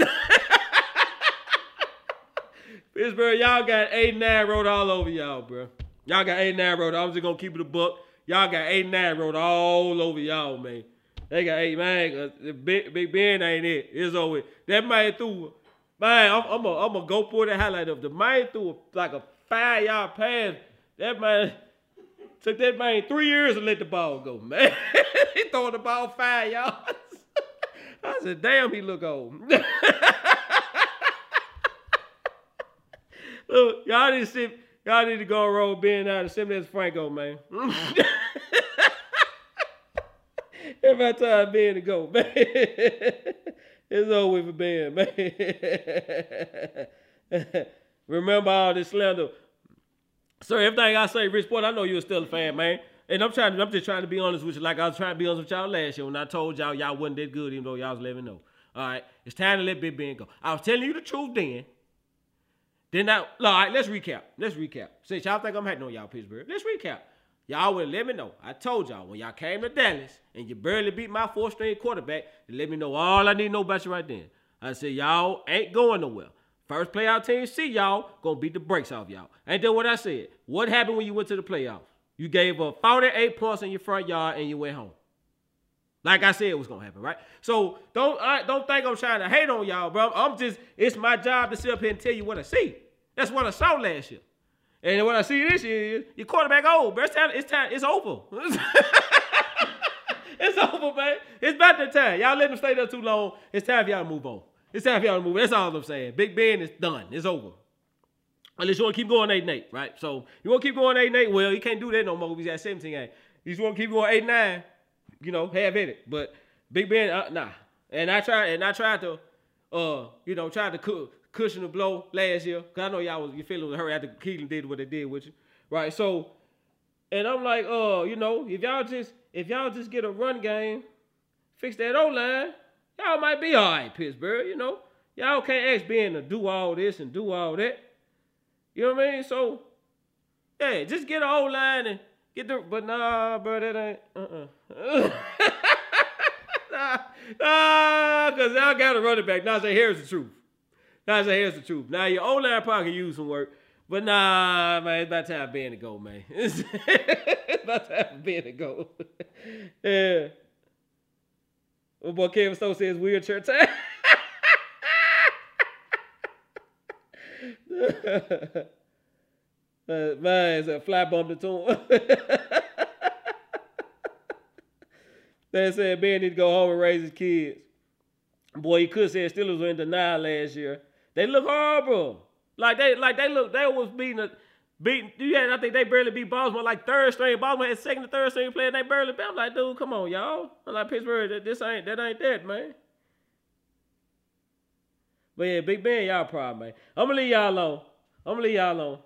[SPEAKER 3] Pittsburgh, y'all got 8 9 road all over y'all, bro. Y'all got 8 9 road. I'm just going to keep it a buck. Y'all got 8 9 road all over y'all, man. They got 8 man. Big, Big Ben ain't it. It's over. That man threw, man, I'm, I'm going to go for the highlight of the man threw a, like a five yard pass. That man took that man three years to let the ball go, man. he throwing the ball five yards. I said, damn, he look old. Look, y'all need to see, y'all need to go roll Ben out and send me as Franco, man. Every time Ben to go, man. it's over for Ben, man. Remember all this slander. Sir, everything I say, Rich Boy, I know you're still a fan, man. And I'm trying to, I'm just trying to be honest with you, like I was trying to be honest with y'all last year when I told y'all y'all wasn't that good, even though y'all was letting me know. All right, it's time to let Big Ben go. I was telling you the truth then. Then I, all right, let's recap. Let's recap. Since y'all think I'm hating on y'all Pittsburgh, let's recap. Y'all would let me know. I told y'all when y'all came to Dallas and you barely beat my four string quarterback, let me know all I need to know about you right then. I said y'all ain't going nowhere. First playoff team see y'all gonna beat the brakes off y'all. Ain't that what I said? What happened when you went to the playoffs? You gave up 48 points in your front yard and you went home. Like I said, it was gonna happen, right? So don't I don't think I'm trying to hate on y'all, bro. I'm just it's my job to sit up here and tell you what I see. That's what I saw last year. And what I see this year is your quarterback old, bro. It's time, it's time, it's over. it's over, man. It's about that time. Y'all let him stay there too long. It's time for y'all to move on. It's time for y'all to move. On. That's all I'm saying. Big Ben is done. It's over. Unless you want to keep going 8 and 8, right? So you want to keep going 8 and 8? Well, you can't do that no more. He's at 17 games. You just want to keep going 8 and 9, you know, have at it. But Big Ben, uh, nah. And I tried, and I tried to, uh, you know, try to cook, cushion the blow last year. Cause I know y'all was you feeling with her after Keelan did what they did with you. Right. So and I'm like, uh, you know, if y'all just if y'all just get a run game, fix that O line, y'all might be all right, Pittsburgh, you know. Y'all can't ask Ben to do all this and do all that. You know what I mean? So, yeah, just get an old line and get the. But nah, bro, that ain't. Uh uh nah, nah, because y'all got to run it back. Now say, here's the truth. Now say, here's the truth. Now your old line probably can use some work. But nah, man, it's about time Ben to go, man. It's, about time Ben to go. yeah. What boy Kevin Stowe says wheelchair time. uh, man, it's a fly bump the tune. they said Ben need to go home and raise his kids. Boy, he could say Steelers were in denial last year. They look horrible. Like they like they look they was beating a beating yeah, I think they barely beat Baltimore like third string. Baltimore had second to third string player, and they barely beat. I'm like, dude, come on, y'all. I'm like Pittsburgh, this ain't that ain't that, man. But yeah, Big Ben, y'all problem, man. I'm gonna leave y'all alone. I'm gonna leave y'all alone.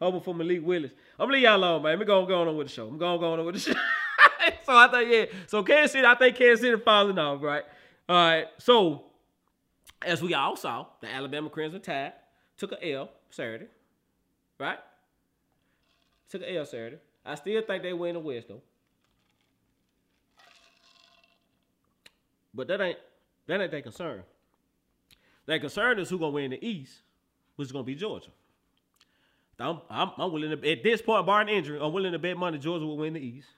[SPEAKER 3] Hoping for Malik Willis. I'm gonna leave y'all alone, man. Let me go, go on with the show. I'm going, going on with the show. so I thought, yeah. So Kansas City, I think Kansas City falling off, right? All right. So as we all saw, the Alabama Crimson Tide took a L Saturday, right? Took a L Saturday. I still think they win the West though. But that ain't that ain't their concern. Their concern is who gonna win the East, which is gonna be Georgia. I'm, I'm, I'm willing to at this point, barring injury, I'm willing to bet money Georgia will win the East.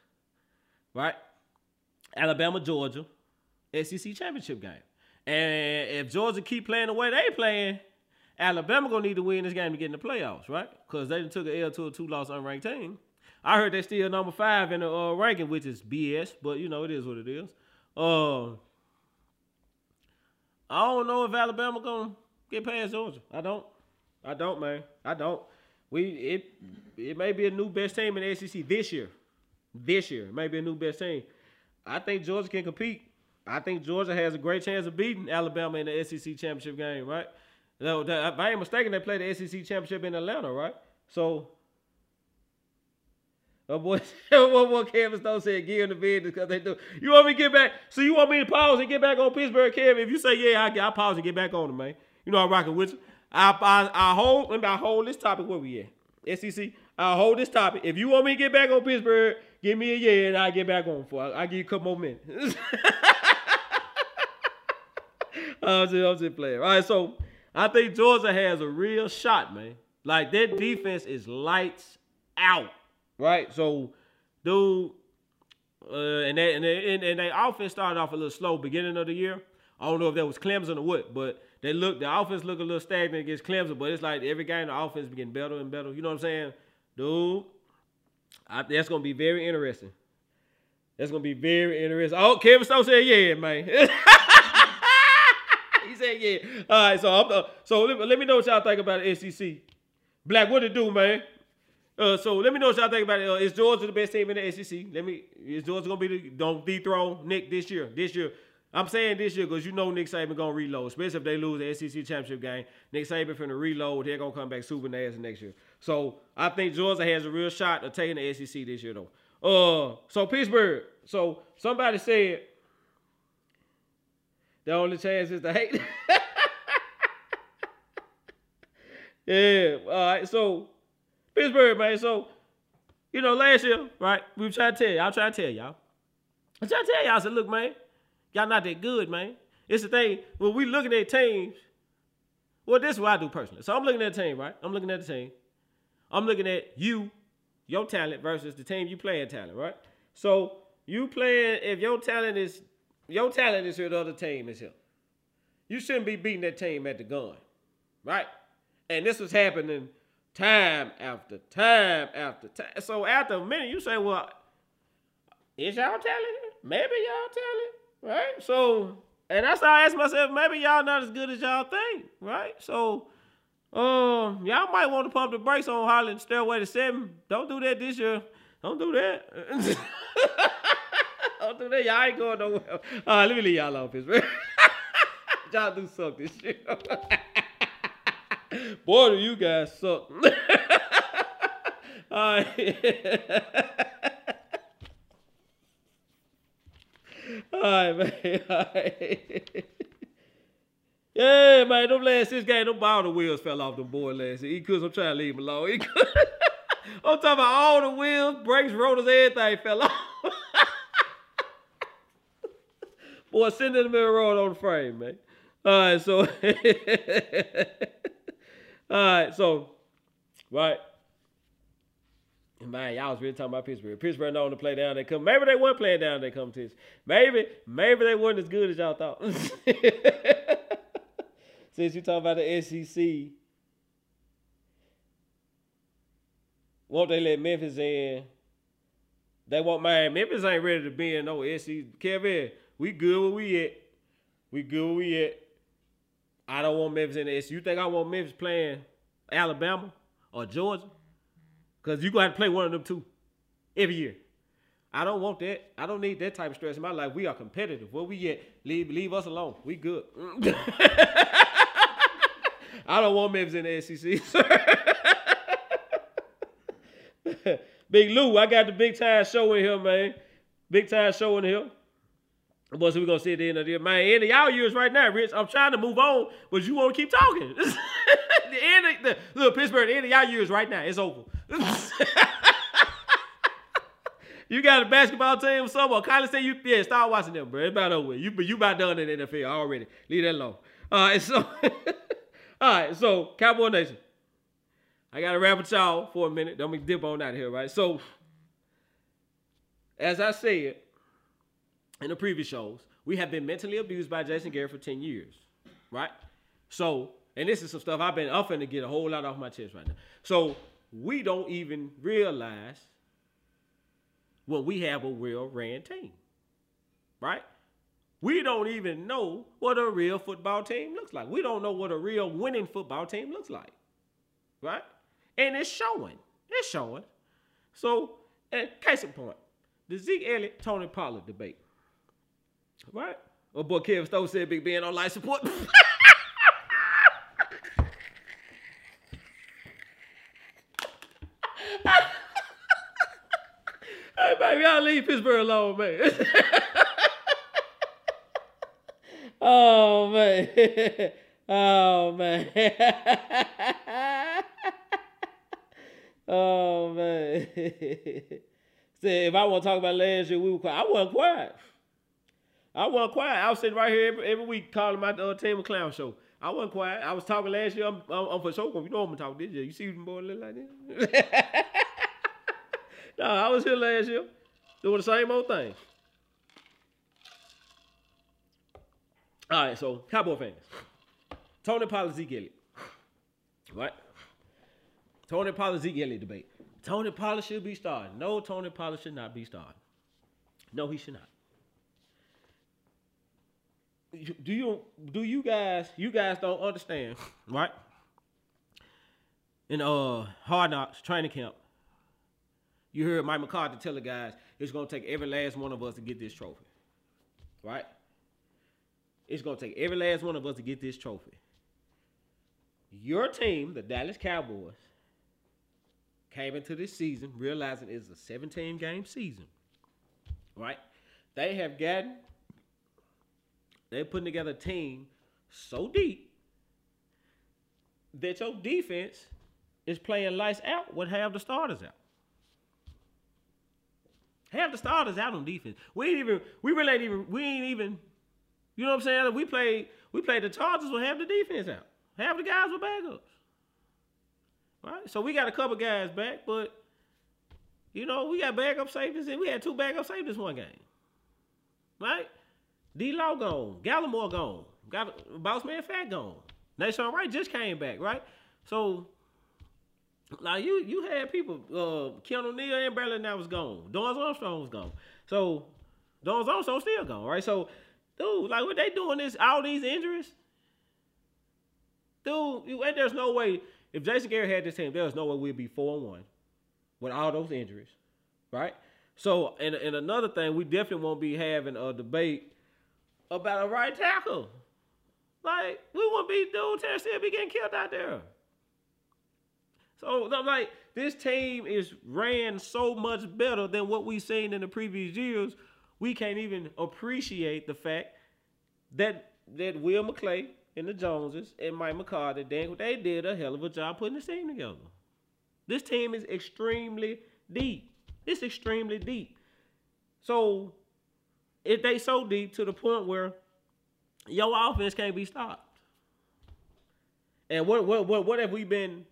[SPEAKER 3] Right? Alabama, Georgia, SEC championship game. And if Georgia keep playing the way they playing, Alabama gonna need to win this game to get in the playoffs, right? Because they took an L to a two-loss unranked team. I heard they still number five in the uh, ranking, which is BS, but you know it is what it is. Uh, I don't know if Alabama gonna get past Georgia. I don't. I don't, man. I don't. We it it may be a new best team in the SEC this year. This year, maybe a new best team. I think Georgia can compete. I think Georgia has a great chance of beating Alabama in the SEC championship game, right? No, uh, if I ain't mistaken, they played the SEC championship in Atlanta, right? So, oh boy, what boy Kevin Stone said, give him the business because they do. You want me to get back? So you want me to pause and get back on Pittsburgh, Kevin? If you say yeah, I, I pause and get back on him, man. You know I'm rocking with you. I I, I hold let me I hold this topic where we at. SEC. I'll hold this topic. If you want me to get back on Pittsburgh, give me a yeah and I'll get back on for. I'll give you a couple more minutes. I'm just, I'm just playing. All right, so I think Georgia has a real shot, man. Like their defense is lights out, right? So, dude, uh, and they, and they, and, they offense started off a little slow beginning of the year. I don't know if that was Clemson or what, but they look the offense look a little stagnant against Clemson. But it's like every game the offense getting better and better. You know what I'm saying, dude? I, that's gonna be very interesting. That's gonna be very interesting. Oh, Kevin Stone said, "Yeah, man." said yeah. All right, so I'm, uh, so let, let, me know what y'all think about the SEC. Black, what it do, man? Uh, so let me know what y'all think about it. Uh, is Georgia the best team in the SEC? Let me. Is Georgia gonna be the don't dethrone Nick this year? This year, I'm saying this year because you know Nick Saban gonna reload, especially if they lose the SEC championship game. Nick Saban finna reload. They're gonna come back super nasty next year. So I think Georgia has a real shot of taking the SEC this year though. Uh, so Pittsburgh. So somebody said the only chance is to hate. yeah. All right. So Pittsburgh, man. So you know, last year, right? We were trying to tell y'all. trying to tell y'all. I'm trying to tell y'all. I said, look, man, y'all not that good, man. It's the thing when we looking at teams. Well, this is what I do personally. So I'm looking at the team, right? I'm looking at the team. I'm looking at you, your talent versus the team you playing talent, right? So you playing if your talent is your talent is here, the other team is here. You shouldn't be beating that team at the gun, right? And this was happening time after time after time. So after a minute, you say, well, is y'all talent? Maybe y'all talent, right? So, and I started asking myself, maybe y'all not as good as y'all think, right? So, um, y'all might want to pump the brakes on Holland Stairway to Seven. Don't do that this year. Don't do that. Don't do that. Y'all ain't going nowhere. All right, let me leave y'all alone, Pittsburgh. y'all do this shit. Boy, do you guys suck. All right. All right, man. All right. Yeah, man, them last six games, them ball the wheels fell off them boy last year. He could, I'm trying to leave him alone. I'm talking about all the wheels, brakes, rotors, everything fell off. Boy, send in the middle road on the frame, man. All right, so, all right, so, right. Man, y'all was really talking about Pittsburgh. Pittsburgh known to play down. They come. Maybe they weren't playing down. They come to. Maybe, maybe they weren't as good as y'all thought. Since you talk about the SEC, won't they let Memphis in? They man. Memphis ain't ready to be in no SEC. Kevin, we good where we at. We good where we at. I don't want Memphis in the SEC. You think I want Memphis playing Alabama or Georgia? Because you're going to have to play one of them two every year. I don't want that. I don't need that type of stress in my life. We are competitive. Where we at? Leave, leave us alone. We good. I don't want Memphis in the SEC. big Lou, I got the big time show in here, man. Big time show in here. But so we're gonna the end of the. Man, end of y'all years right now, Rich. I'm trying to move on, but you want to keep talking. the end of the look, Pittsburgh, the end of y'all years right now. It's over. you got a basketball team or something, or college team, you yeah, start watching them, bro. It's about over with. You you about done in the NFL already. Leave that alone. All right, so all right, so Cowboy Nation. I gotta wrap with y'all for a minute. Don't me dip on out of here, right? So, as I said in the previous shows, we have been mentally abused by Jason Garrett for 10 years, right? So, and this is some stuff I've been up to get a whole lot off my chest right now. So, we don't even realize when we have a real ran team, right? We don't even know what a real football team looks like. We don't know what a real winning football team looks like, right? And it's showing. It's showing. So, and case in point, the Zeke Elliott Tony Pollard debate. Right? Oh boy, Kevin Stowe said Big Ben on life support. hey baby, y'all leave Pittsburgh alone, man. oh man. Oh man. oh man. Said if I want to talk about last year, we were quiet. I wasn't quiet. I wasn't quiet. I was sitting right here every, every week calling my uh, team clown show. I wasn't quiet. I was talking last year. I'm, I'm, I'm for sure. You know I'm gonna talk this year. You see them boy look like this? no, I was here last year doing the same old thing. All right, so Cowboy fans, Tony Pollard, Zeke Elliott, right? Tony Pollard, Zeke Elliott debate. Tony Pollard should be starting. No, Tony Pollard should not be starting. No, he should not do you do you guys you guys don't understand, right? In uh hard knocks training camp, you heard Mike McCarthy tell the guys it's gonna take every last one of us to get this trophy. Right? It's gonna take every last one of us to get this trophy. Your team, the Dallas Cowboys, came into this season realizing it's a 17 game season. Right? They have gotten they're putting together a team so deep that your defense is playing lights out with half the starters out. Half the starters out on defense. We ain't even we really ain't even we ain't even you know what I'm saying? We played we played the Chargers with half the defense out. Half the guys were backups. Right? So we got a couple guys back, but you know, we got backup safeties and we had two backup safeties one game. Right? D Law gone. Gallimore gone. Got Boss Man Fat gone. Nahshon Wright just came back, right? So like you you had people, uh Keanu Neal and Bradley now was gone. Dorance Armstrong was gone. So Dorance Armstrong still gone, right? So dude, like what they doing this all these injuries? Dude, you, and there's no way if Jason Garrett had this team, there's no way we'd be four and one with all those injuries, right? So, and, and another thing, we definitely won't be having a debate about a right tackle. Like, we wouldn't be dude Tennessee be getting killed out there. So I'm like, this team is ran so much better than what we've seen in the previous years. We can't even appreciate the fact that that Will McClay and the Joneses and Mike McCarthy, they, they did a hell of a job putting this team together. This team is extremely deep. It's extremely deep. So if they so deep to the point where your offense can't be stopped. And what what what what have we been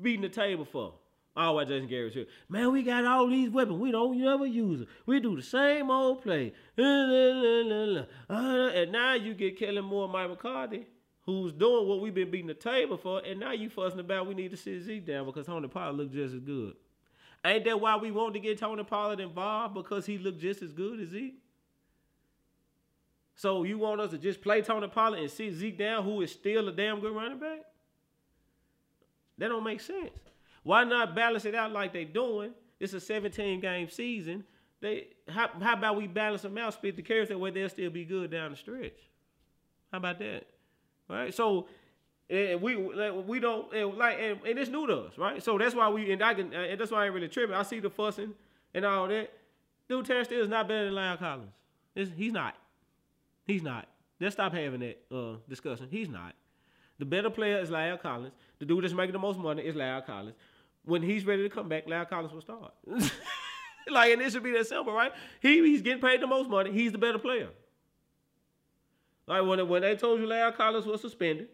[SPEAKER 3] beating the table for? Oh, what Jason Garrett here? man, we got all these weapons. We don't never use them. We do the same old play. And now you get Kellen Moore and Mike McCarthy, who's doing what we've been beating the table for, and now you fussing about we need to sit Zeke down because Tony Pollard looked just as good. Ain't that why we want to get Tony Pollard involved? Because he looked just as good as Zeke? So you want us to just play Tony Pollard and sit Zeke down, who is still a damn good running back? That don't make sense. Why not balance it out like they doing? It's a 17 game season. They how, how about we balance them out, split the carries that way they'll still be good down the stretch. How about that? Right? So and we we don't and like and, and it's new to us, right? So that's why we and I can and that's why I ain't really tripping. I see the fussing and all that. Dude, Terence is not better than La'el Collins. It's, he's not. He's not. Let's stop having that uh, discussion. He's not. The better player is La'el Collins. The dude that's making the most money is La'el Collins. When he's ready to come back, La'el Collins will start. like, and it should be that simple, right? He, he's getting paid the most money. He's the better player. Like when, when they told you La'el Collins was suspended,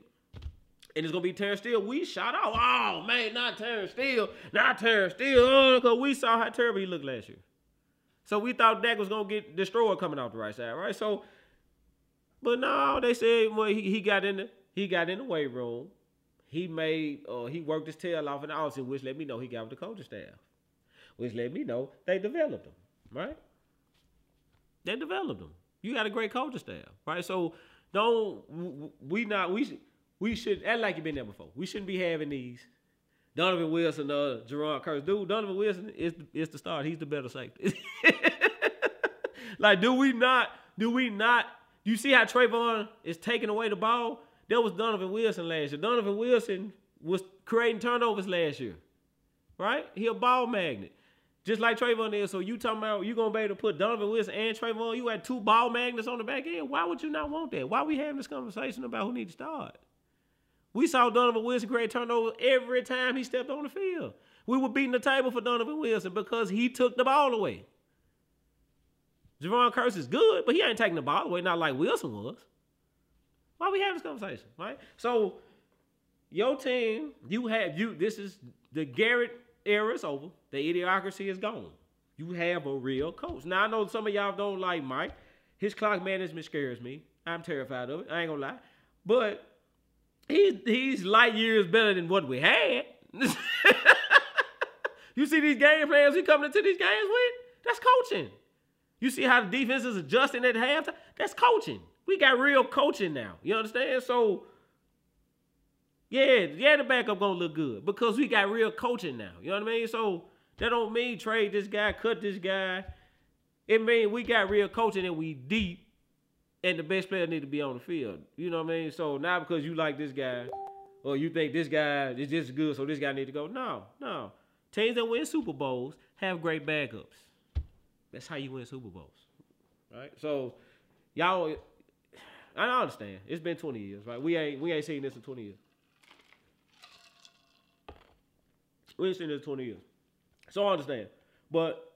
[SPEAKER 3] and it's gonna be Terence Steele, we shot out. Oh man, not Terence Steele, not Terence Steele, oh, because we saw how terrible he looked last year. So we thought Dak was gonna get destroyed coming off the right side, right? So, but no, they said well he, he got in the he got in the weight room. He made uh, he worked his tail off in the which let me know he got with the coaching staff, which let me know they developed him, right? They developed him. You got a great coaching staff, right? So don't we not we we should act like you've been there before. We shouldn't be having these. Donovan Wilson, uh, Jayron Kearse. Dude, Donovan Wilson is is the start. He's the better safety. like, do we not? Do we not? You see how Trevon is taking away the ball? That was Donovan Wilson last year. Donovan Wilson was creating turnovers last year, right? He a ball magnet, just like Trevon is. So you talking about you gonna be able to put Donovan Wilson and Trevon? You had two ball magnets on the back end. Why would you not want that? Why we having this conversation about who needs to start? We saw Donovan Wilson create turnovers every time he stepped on the field. We were beating the table for Donovan Wilson because he took the ball away. Jayron Kearse is good, but he ain't taking the ball away, not like Wilson was. Why we having this conversation, right? So your team, you have you. This is the Garrett era is over. The idiocracy is gone. You have a real coach. Now I know some of y'all don't like Mike. His clock management scares me. I'm terrified of it. I ain't gonna lie, but he's he's light years better than what we had. you see these game plans he coming into these games with? That's coaching. You see how the defense is adjusting at halftime? That's coaching. We got real coaching now. You understand? So yeah, yeah, the backup gonna look good because we got real coaching now. You know what I mean? So that don't mean trade this guy, cut this guy. It mean we got real coaching and we deep and the best player need to be on the field. You know what I mean? So not because you like this guy or you think this guy is just good, so this guy need to go. No, no. Teams that win Super Bowls have great backups. That's how you win Super Bowls. Right? So y'all I understand. It's been 20 years, right? We ain't we ain't seen this in 20 years. We ain't seen this in 20 years. So I understand. But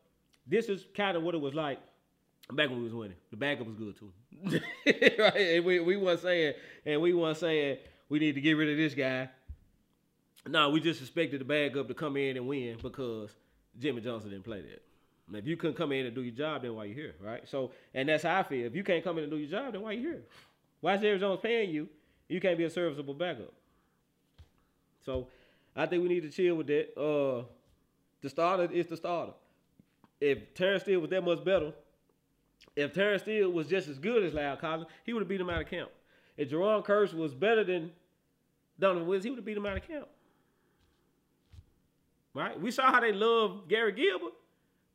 [SPEAKER 3] this is kind of what it was like back when we was winning. The backup was good too. right? And we we weren't saying and we weren't saying we need to get rid of this guy. No, we just expected the backup to come in and win because Jimmy Johnson didn't play that. If you couldn't come in and do your job, then why you here, right? So, and that's how I feel. If you can't come in and do your job, then why you here? Why is Jones paying you? You can't be a serviceable backup. So, I think we need to chill with that. Uh, the starter is the starter. If Terence Steele was that much better, if Terence Steele was just as good as La'el Collins, he would have beat him out of camp. If Jayron Kearse was better than Donovan Williams, he would have beat him out of camp. Right? We saw how they love Garrett Gilbert.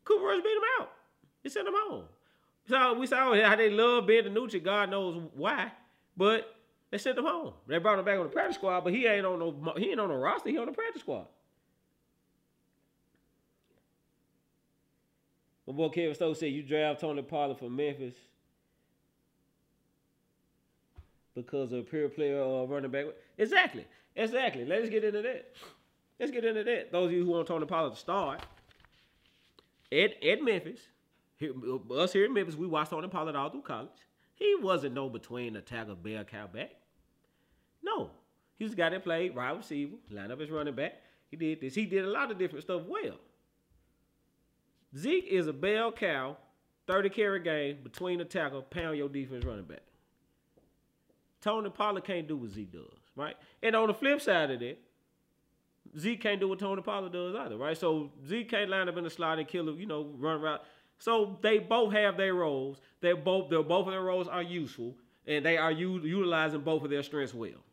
[SPEAKER 3] Cooper Rush beat him out. He sent him home. So we saw how they love Ben DiNucci. God knows why, but they sent him home. They brought him back on the practice squad, but he ain't on no he ain't on the roster. He on the practice squad. My boy Kevin Stokes said you draft Tony Pollard from Memphis. because of a pure player or running back. Exactly, exactly. Let's get into that. Let's get into that. Those of you who want Tony Pollard to start, at, at Memphis, us here in Memphis, we watched Tony Pollard all through college. He wasn't no between attacker, bell cow back. No. He's a guy that played wide receiver, line up as running back. He did this. He did a lot of different stuff well. Zeke is a bell cow, 30 carry game between the tackle, pound your defense running back. Tony Pollard can't do what Zeke does, right? And on the flip side of that, Zeke can't do what Tony Pollard does either, right? So Zeke can't line up in the slot and kill, you know, run route. So they both have their roles. They both, they're both of their roles are useful, and they are u- utilizing both of their strengths well.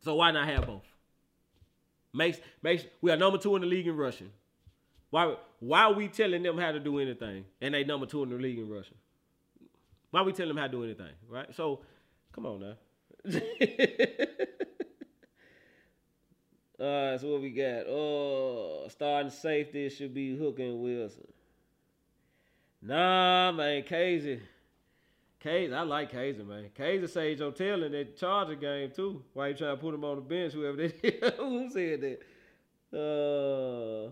[SPEAKER 3] So why not have both? Makes makes we are number two in the league in rushing. Why why are we telling them how to do anything and they number two in the league in rushing? Why are we telling them how to do anything, right? So come on now. All right, so what we got? Oh, starting safety should be hooking Wilson. Nah, man, Casey. Casey, I like Casey, man. Casey saved your tail in that Charger game too. Why you trying to put him on the bench? Whoever they who said that? Uh,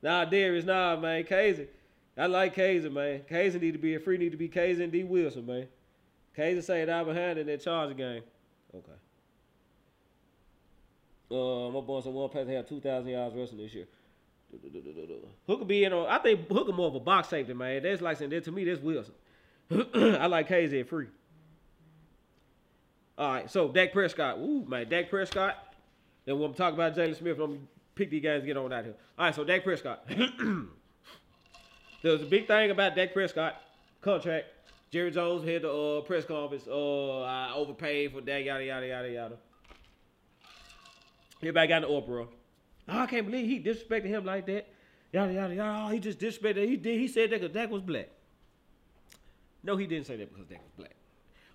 [SPEAKER 3] nah, Darius, nah, man. Casey, I like Casey, man. Casey need to be a free. Need to be Casey and D Wilson, man. Casey saved out behind in that Charger game. Okay. Uh, my boy said one pass had two thousand yards rushing this year. Hooker be in on. I think Hooker more of a box safety, man. That's like saying that to me. That's Wilson. I like KZ free. All right, so Dak Prescott. Ooh, man, Dak Prescott. Then we'll talk about Jaylon Smith, I'm pick these guys to get on out here. All right, so Dak Prescott. There's a big thing about Dak Prescott contract. Jerry Jones had the uh, press conference. Uh, I overpaid for that. yada yada yada yada. Everybody got the uproar. Oh, I can't believe he disrespected him like that. Yada yada yada. Oh, he just disrespected. He did. He said that because Dak was black. No, he didn't say that because Dak was black.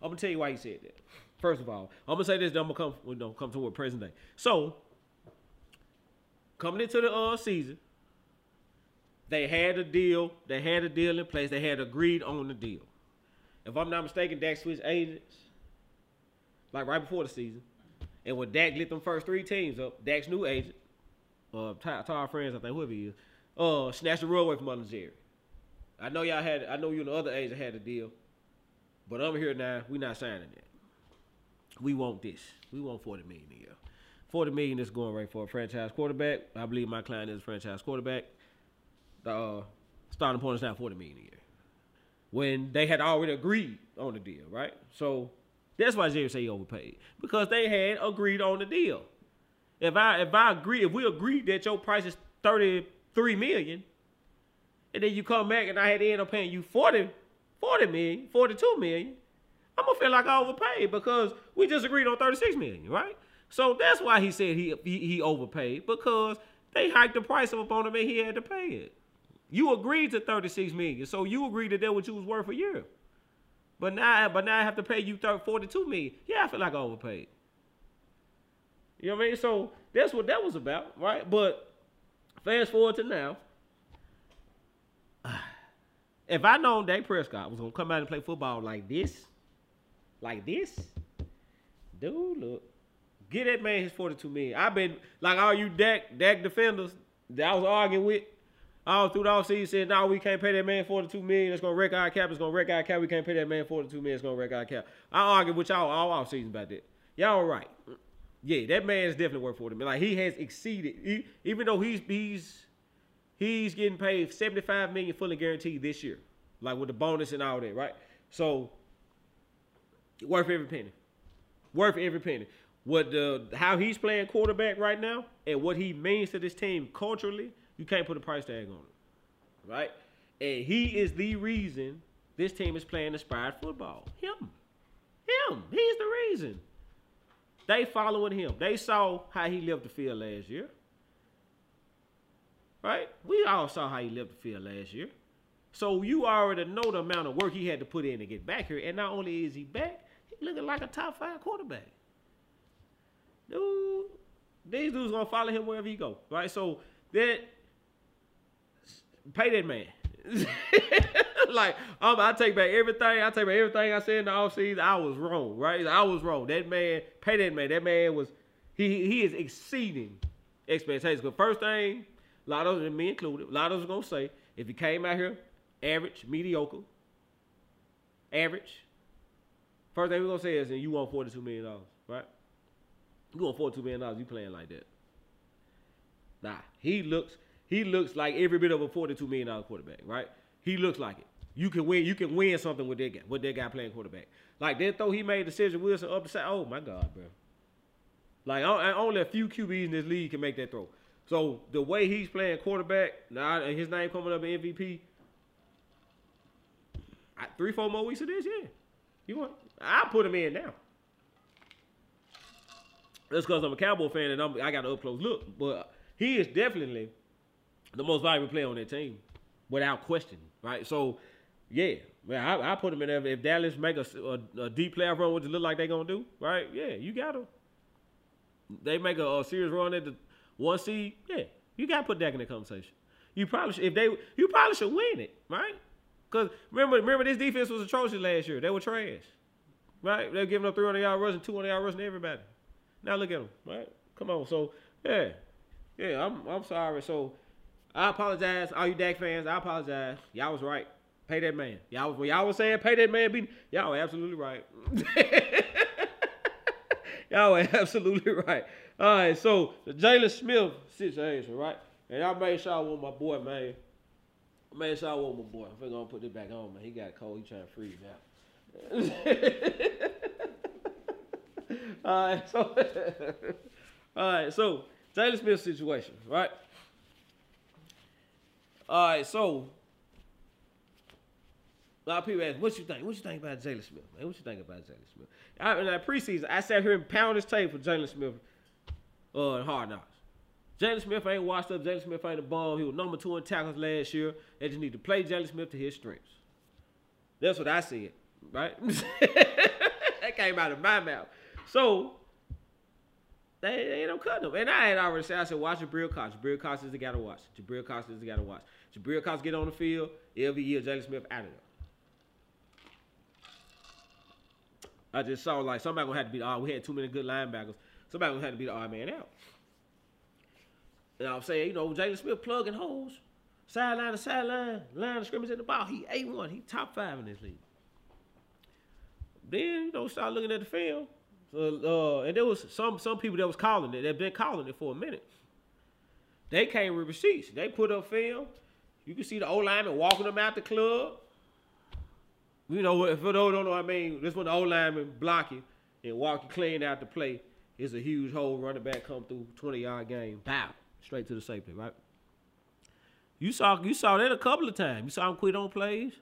[SPEAKER 3] I'm gonna tell you why he said that. First of all, I'm gonna say this. Then I'm gonna come. Know, come to a present day. So, coming into the uh, season, they had a deal. They had a deal in place. They had agreed on the deal. If I'm not mistaken, Dak switched agents like right before the season. And when Dak lit them first three teams up, Dak's new agent, uh, Ty, Ty Friends, I think whoever he is, uh, snatched the rug away from under Jerry. I know y'all had, I know you and the other agent had a deal, but I'm here now. We're not signing that. We want this. We want 40 million a year. 40 million is going right for a franchise quarterback. I believe my client is a franchise quarterback. The uh, starting point is now 40 million a year. When they had already agreed on the deal, right? So that's why Jerry say he overpaid. Because they had agreed on the deal. If I if I agree, if we agreed that your price is 33 million, and then you come back and I had to end up paying you 40, 40 million, 42 million, I'm gonna feel like I overpaid because we just agreed on 36 million, right? So that's why he said he he, he overpaid because they hiked the price up on him and he had to pay it. You agreed to 36 million, so you agreed that that what you was worth a year. But now, but now I have to pay you 30, 42 million. Yeah, I feel like I overpaid. You know what I mean? So that's what that was about, right? But fast forward to now. If I known Dak Prescott was gonna come out and play football like this, like this, dude, look, get that man his 42 million. I've been like all you Dak Dak defenders that I was arguing with all through the offseason said, no, we can't pay that man 42 million. It's gonna wreck our cap. It's gonna wreck our cap. We can't pay that man 42 million. It's gonna wreck our cap. I argued with y'all all offseason about that. Y'all right. Yeah, that man is definitely worth 40 million. Like he has exceeded, he, even though he's he's he's getting paid 75 million fully guaranteed this year. Like with the bonus and all that, right? So worth every penny. Worth every penny. What the how he's playing quarterback right now and what he means to this team culturally, you can't put a price tag on it. Right? And he is the reason this team is playing inspired football. Him. Him. He's the reason. They following him. They saw how he left the field last year. Right? We all saw how he left the field last year. So you already know the amount of work he had to put in to get back here. And not only is he back, he looking like a top five quarterback. Dude, these dudes gonna follow him wherever he go. Right? So that pay that man. like um, I take back everything. I take back everything I said in the offseason. I was wrong, right? I was wrong. That man, pay that man. That man was he he is exceeding expectations. But first thing, a lot of them, me included, a lot of us are gonna say, if he came out here average, mediocre, average, first thing we're gonna say is, and you want forty two million dollars, right? You want forty two million dollars? You playing like that? Nah, he looks he looks like every bit of a forty-two million dollar quarterback, right? He looks like it. You can win. You can win something with that guy. With that guy playing quarterback, like that throw he made decision Wilson up the side. Oh my God, bro! Like only a few QBs in this league can make that throw. So the way he's playing quarterback, now his name coming up in MVP. Three, four more weeks of this, yeah. You want? I'll put him in now. That's because I'm a Cowboy fan and I'm, I got an up close look. But he is definitely the most valuable player on that team, without question, right? So, yeah, man, I, I put him in there. If Dallas make a, a, a deep playoff run, what it look like they gonna do, right? Yeah, you got them. They make a, a serious run at the one seed. Yeah, you got to put Dak in the conversation. You probably should, if they you probably should win it, right? Because remember, remember this defense was atrocious last year. They were trash, right? They're giving up 300 yard rushing, 200 yard rushing to everybody. Now look at them, right? Come on, so yeah, yeah. I'm I'm sorry. So I apologize, all you Dak fans. I apologize. Y'all was right. Pay that man. Y'all was y'all was saying pay that man. Be y'all absolutely right. y'all were absolutely right. All right, so the Jaylon Smith situation, right? And I made sure I want my boy, man. I made sure I want my boy. I'm gonna put this back on, man. He got cold. He trying to freeze now. all right, so all right, so Jaylon Smith situation, right? All right, so a lot of people ask, "What you think? What you think about Jaylon Smith, man? What you think about Jaylon Smith?" I, in that preseason, I sat here and pounded his tape for Jaylon Smith uh, in Hard Knocks. Jaylon Smith ain't washed up. Jaylon Smith ain't a bum. He was number two in tackles last year. They just need to play Jaylon Smith to his strengths. That's what I said, right? that came out of my mouth. So they, ain't no cutting him. And I had already said, I said, watch Jabril Cox. Jabril Cox is the guy to watch. Jabril Cox is the guy to watch. Jabril Cox get on the field every year. Jaylon Smith out of there. I just saw like somebody gonna have to be. Oh, we had too many good linebackers. Somebody gonna have to be the odd man out. And I'm saying, you know, Jaylon Smith plugging holes, sideline to sideline, line of scrimmage in the ball. He a one. He top five in this league. Then you know, start looking at the film. So, uh, and there was some some people that was calling it. They've been calling it for a minute. They came with receipts. They put up film. You can see the old lineman walking them out the club. You know, for those don't know, I mean, this when the old lineman blocking and walking clean out the play. It's a huge hole. Running back come through 20 yard game. Pow, straight to the safety, right? You saw you saw that a couple of times. You saw him quit on plays.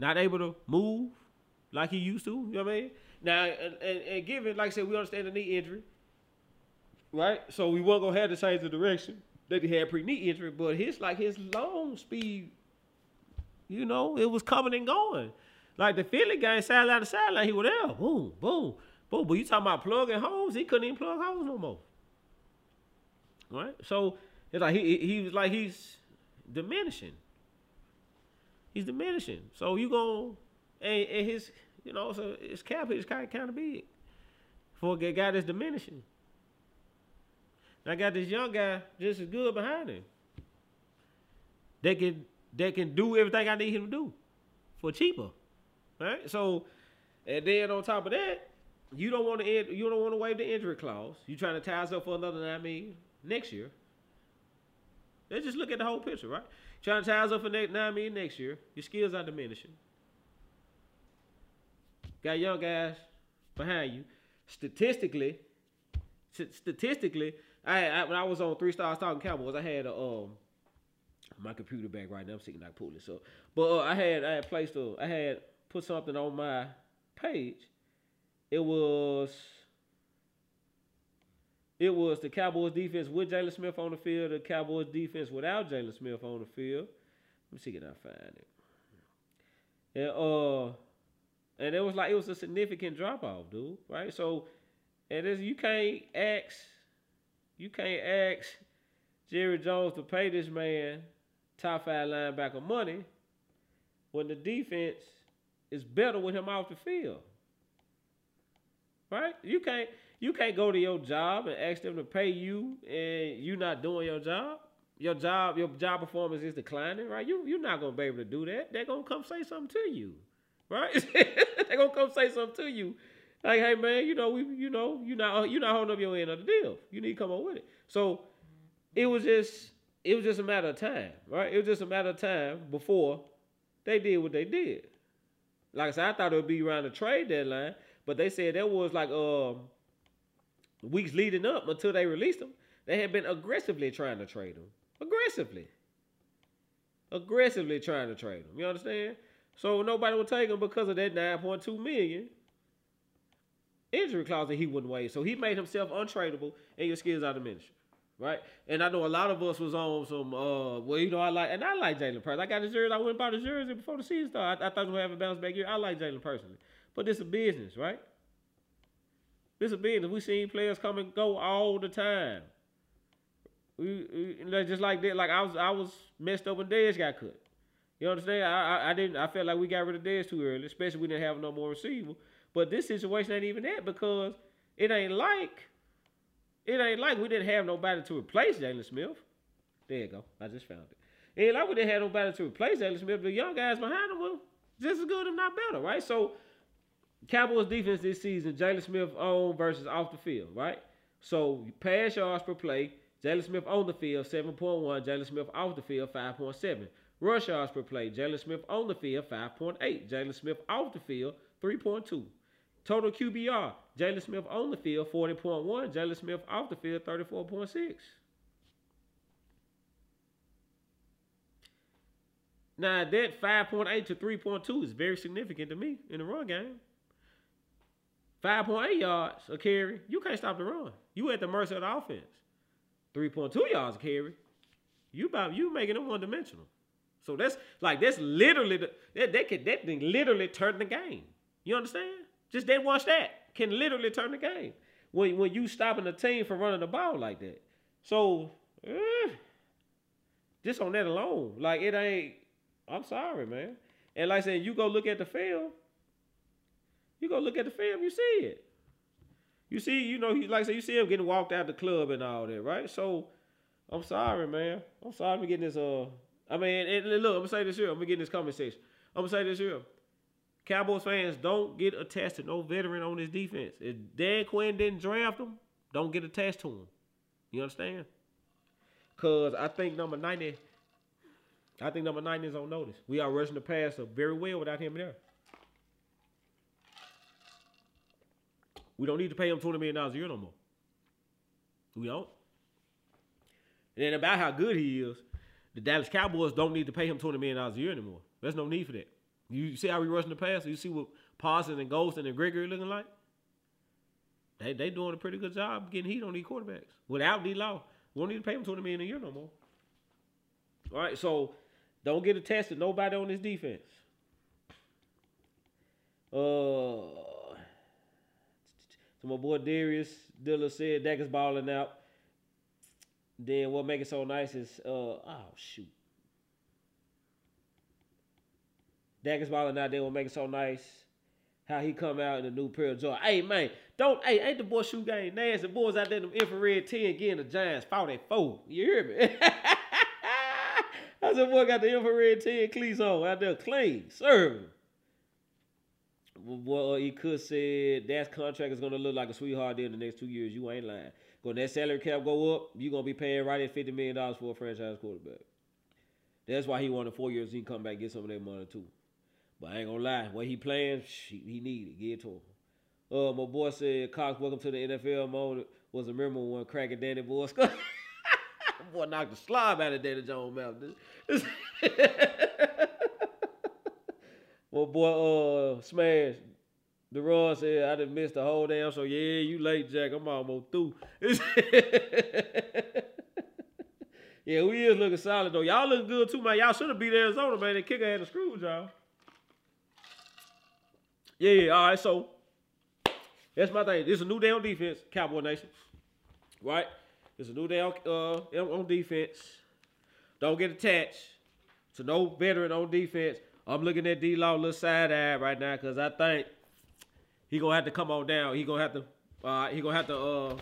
[SPEAKER 3] Not able to move like he used to. You know what I mean? Now, and, and, and given, like I said, we understand the knee injury, right? So we weren't gonna have to change the direction that he had pre-knee injury, but his like his long speed, you know, it was coming and going. Like the Philly game, sideline to sideline, he was there, boom, boom, boom. But you talking about plugging holes? He couldn't even plug holes no more. Right? So it's like he he was like he's diminishing. He's diminishing. So you going and, and his you know, so his cap is kind of kind of big for a guy that's diminishing. I got this young guy just as good behind him. They can they can do everything I need him to do for cheaper, right? So, and then on top of that, you don't want to end, you don't want to waive the injury clause. You trying to tie us up for another nine million next year. Let's just look at the whole picture, right? Trying to tie us up for nine million next year. Your skills are diminishing. Got young guys behind you. Statistically, statistically, I, I, when I was on three stars talking Cowboys, I had a um my computer back right now. I'm sitting like pull this up, but uh, I had I had placed a I had put something on my page. It was it was the Cowboys defense with Jaylon Smith on the field, the Cowboys defense without Jaylon Smith on the field. Let me see if I find it. And uh and it was like it was a significant drop off, dude. Right? So, and this you can't ask, you can't ask Jerry Jones to pay this man top five linebacker money, when the defense is better with him off the field. Right? You can't you can't go to your job and ask them to pay you and you not doing your job. Your job, your job performance is declining, right? You you're not gonna be able to do that. They're gonna come say something to you. Right? They're gonna come say something to you. Like, hey man, you know, we you know, you not you not holding up your end of the deal. You need to come on with it. So it was just it was just a matter of time, right? It was just a matter of time before they did what they did. Like I said, I thought it would be around the trade deadline, but they said that was like um weeks leading up until they released them. They had been aggressively trying to trade them. aggressively, aggressively trying to trade them. You understand? So nobody would take them because of that nine point two million injury clause that he wouldn't waive. So he made himself untradeable, and your skills are diminished. Right? And I know a lot of us was on some uh well, you know, I like and I like Jaylon personally. I got his jersey, I went and bought jersey before the season started. I, I thought we would have a bounce back year. I like Jaylon personally. But this is business, right? This is business. We seen players come and go all the time. We, we just like that. Like I was, I was messed up when Dez got cut. You understand? I, I, I didn't. I felt like we got rid of Dez too early, especially we didn't have no more receiver. But this situation ain't even that because it ain't like it ain't like we didn't have nobody to replace Jaylon Smith. There you go. I just found it. It ain't like we didn't have nobody to replace Jaylon Smith. The young guys behind him were just as good, if not better, right? So Cowboys defense this season, Jaylon Smith on versus off the field, right? So pass yards per play, Jaylon Smith on the field, 7.1, Jaylon Smith off the field, 5.7. Rush yards per play, Jaylon Smith on the field, 5.8. Jaylon Smith off the field, 3.2. Total QBR, Jaylon Smith on the field, 40.1. Jaylon Smith off the field, 34.6. Now, that 5.8 to 3.2 is very significant to me in the run game. 5.8 yards a carry, you can't stop the run. You at the mercy of the offense. 3.2 yards a carry, you about you making them one dimensional. So that's like that's literally the, that that can that thing literally turn the game. You understand? Just that one stat can literally turn the game when when you stopping the team from running the ball like that. So eh, just on that alone, like it ain't. I'm sorry, man. And like I said, you go look at the film. You go look at the film, you see it. You see, you know, like I said, you see him getting walked out the club and all that, right? So I'm sorry, man. I'm sorry for getting this. Uh, I mean, and look, I'm gonna say this here. I'm gonna get in this conversation. I'm gonna say this here. Cowboys fans don't get attached to no veteran on this defense. If Dan Quinn didn't draft him, don't get attached to him. You understand? Cause I think number 90, I think number 90 is on notice. We are rushing the passer very well without him there. We don't need to pay him $20 million a year no more. We don't. And then about how good he is, the Dallas Cowboys don't need to pay him $20 million a year anymore. There's no need for that. You see how we rushing the pass? You see what Parsons and Golston and Gregory looking like? They they doing a pretty good job getting heat on these quarterbacks. Without D Law, we don't need to pay them twenty million a year no more. All right, so don't get attached nobody on this defense. Uh, so my boy Darius Diller said Dak is balling out. Then what make it so nice is uh oh shoot. Dak is balling out there will make it so nice. How he come out in a new pair of Jordan. Hey man, don't hey ain't the boy shoe game nasty. Boys out there in them infrared 10 getting the Giants fought at four. You hear me? I said boy got the infrared 10 cleats on out there clean. Serve. Well, he uh, could say that contract is gonna look like a sweetheart deal in the next two years. You ain't lying. When that salary cap go up, you gonna be paying right at fifty million dollars for a franchise quarterback. That's why he wanted four years. He can come back and get some of that money too. But I ain't gonna lie, what he playing, he, he need it. Give it to him. Uh, my boy said, Cox, welcome to the NFL moment. Was a member one cracking Danny Boy boy knocked the slob out of Danny Jones' mouth. my boy, uh, Smash, the Raw said, I done missed the whole damn So Yeah, you late, Jack. I'm almost through. yeah, we is looking solid, though. Y'all looking good, too, man. Y'all should have beat Arizona, man. The kicker had the screws, y'all. Yeah, yeah, all right. So that's my thing. Is a new day on defense, Cowboy Nation. Right? It's a new day on, uh, on defense. Don't get attached to no veteran on defense. I'm looking at D Law a little side eye right now because I think he gonna have to come on down. He gonna have to. Uh, he gonna have to uh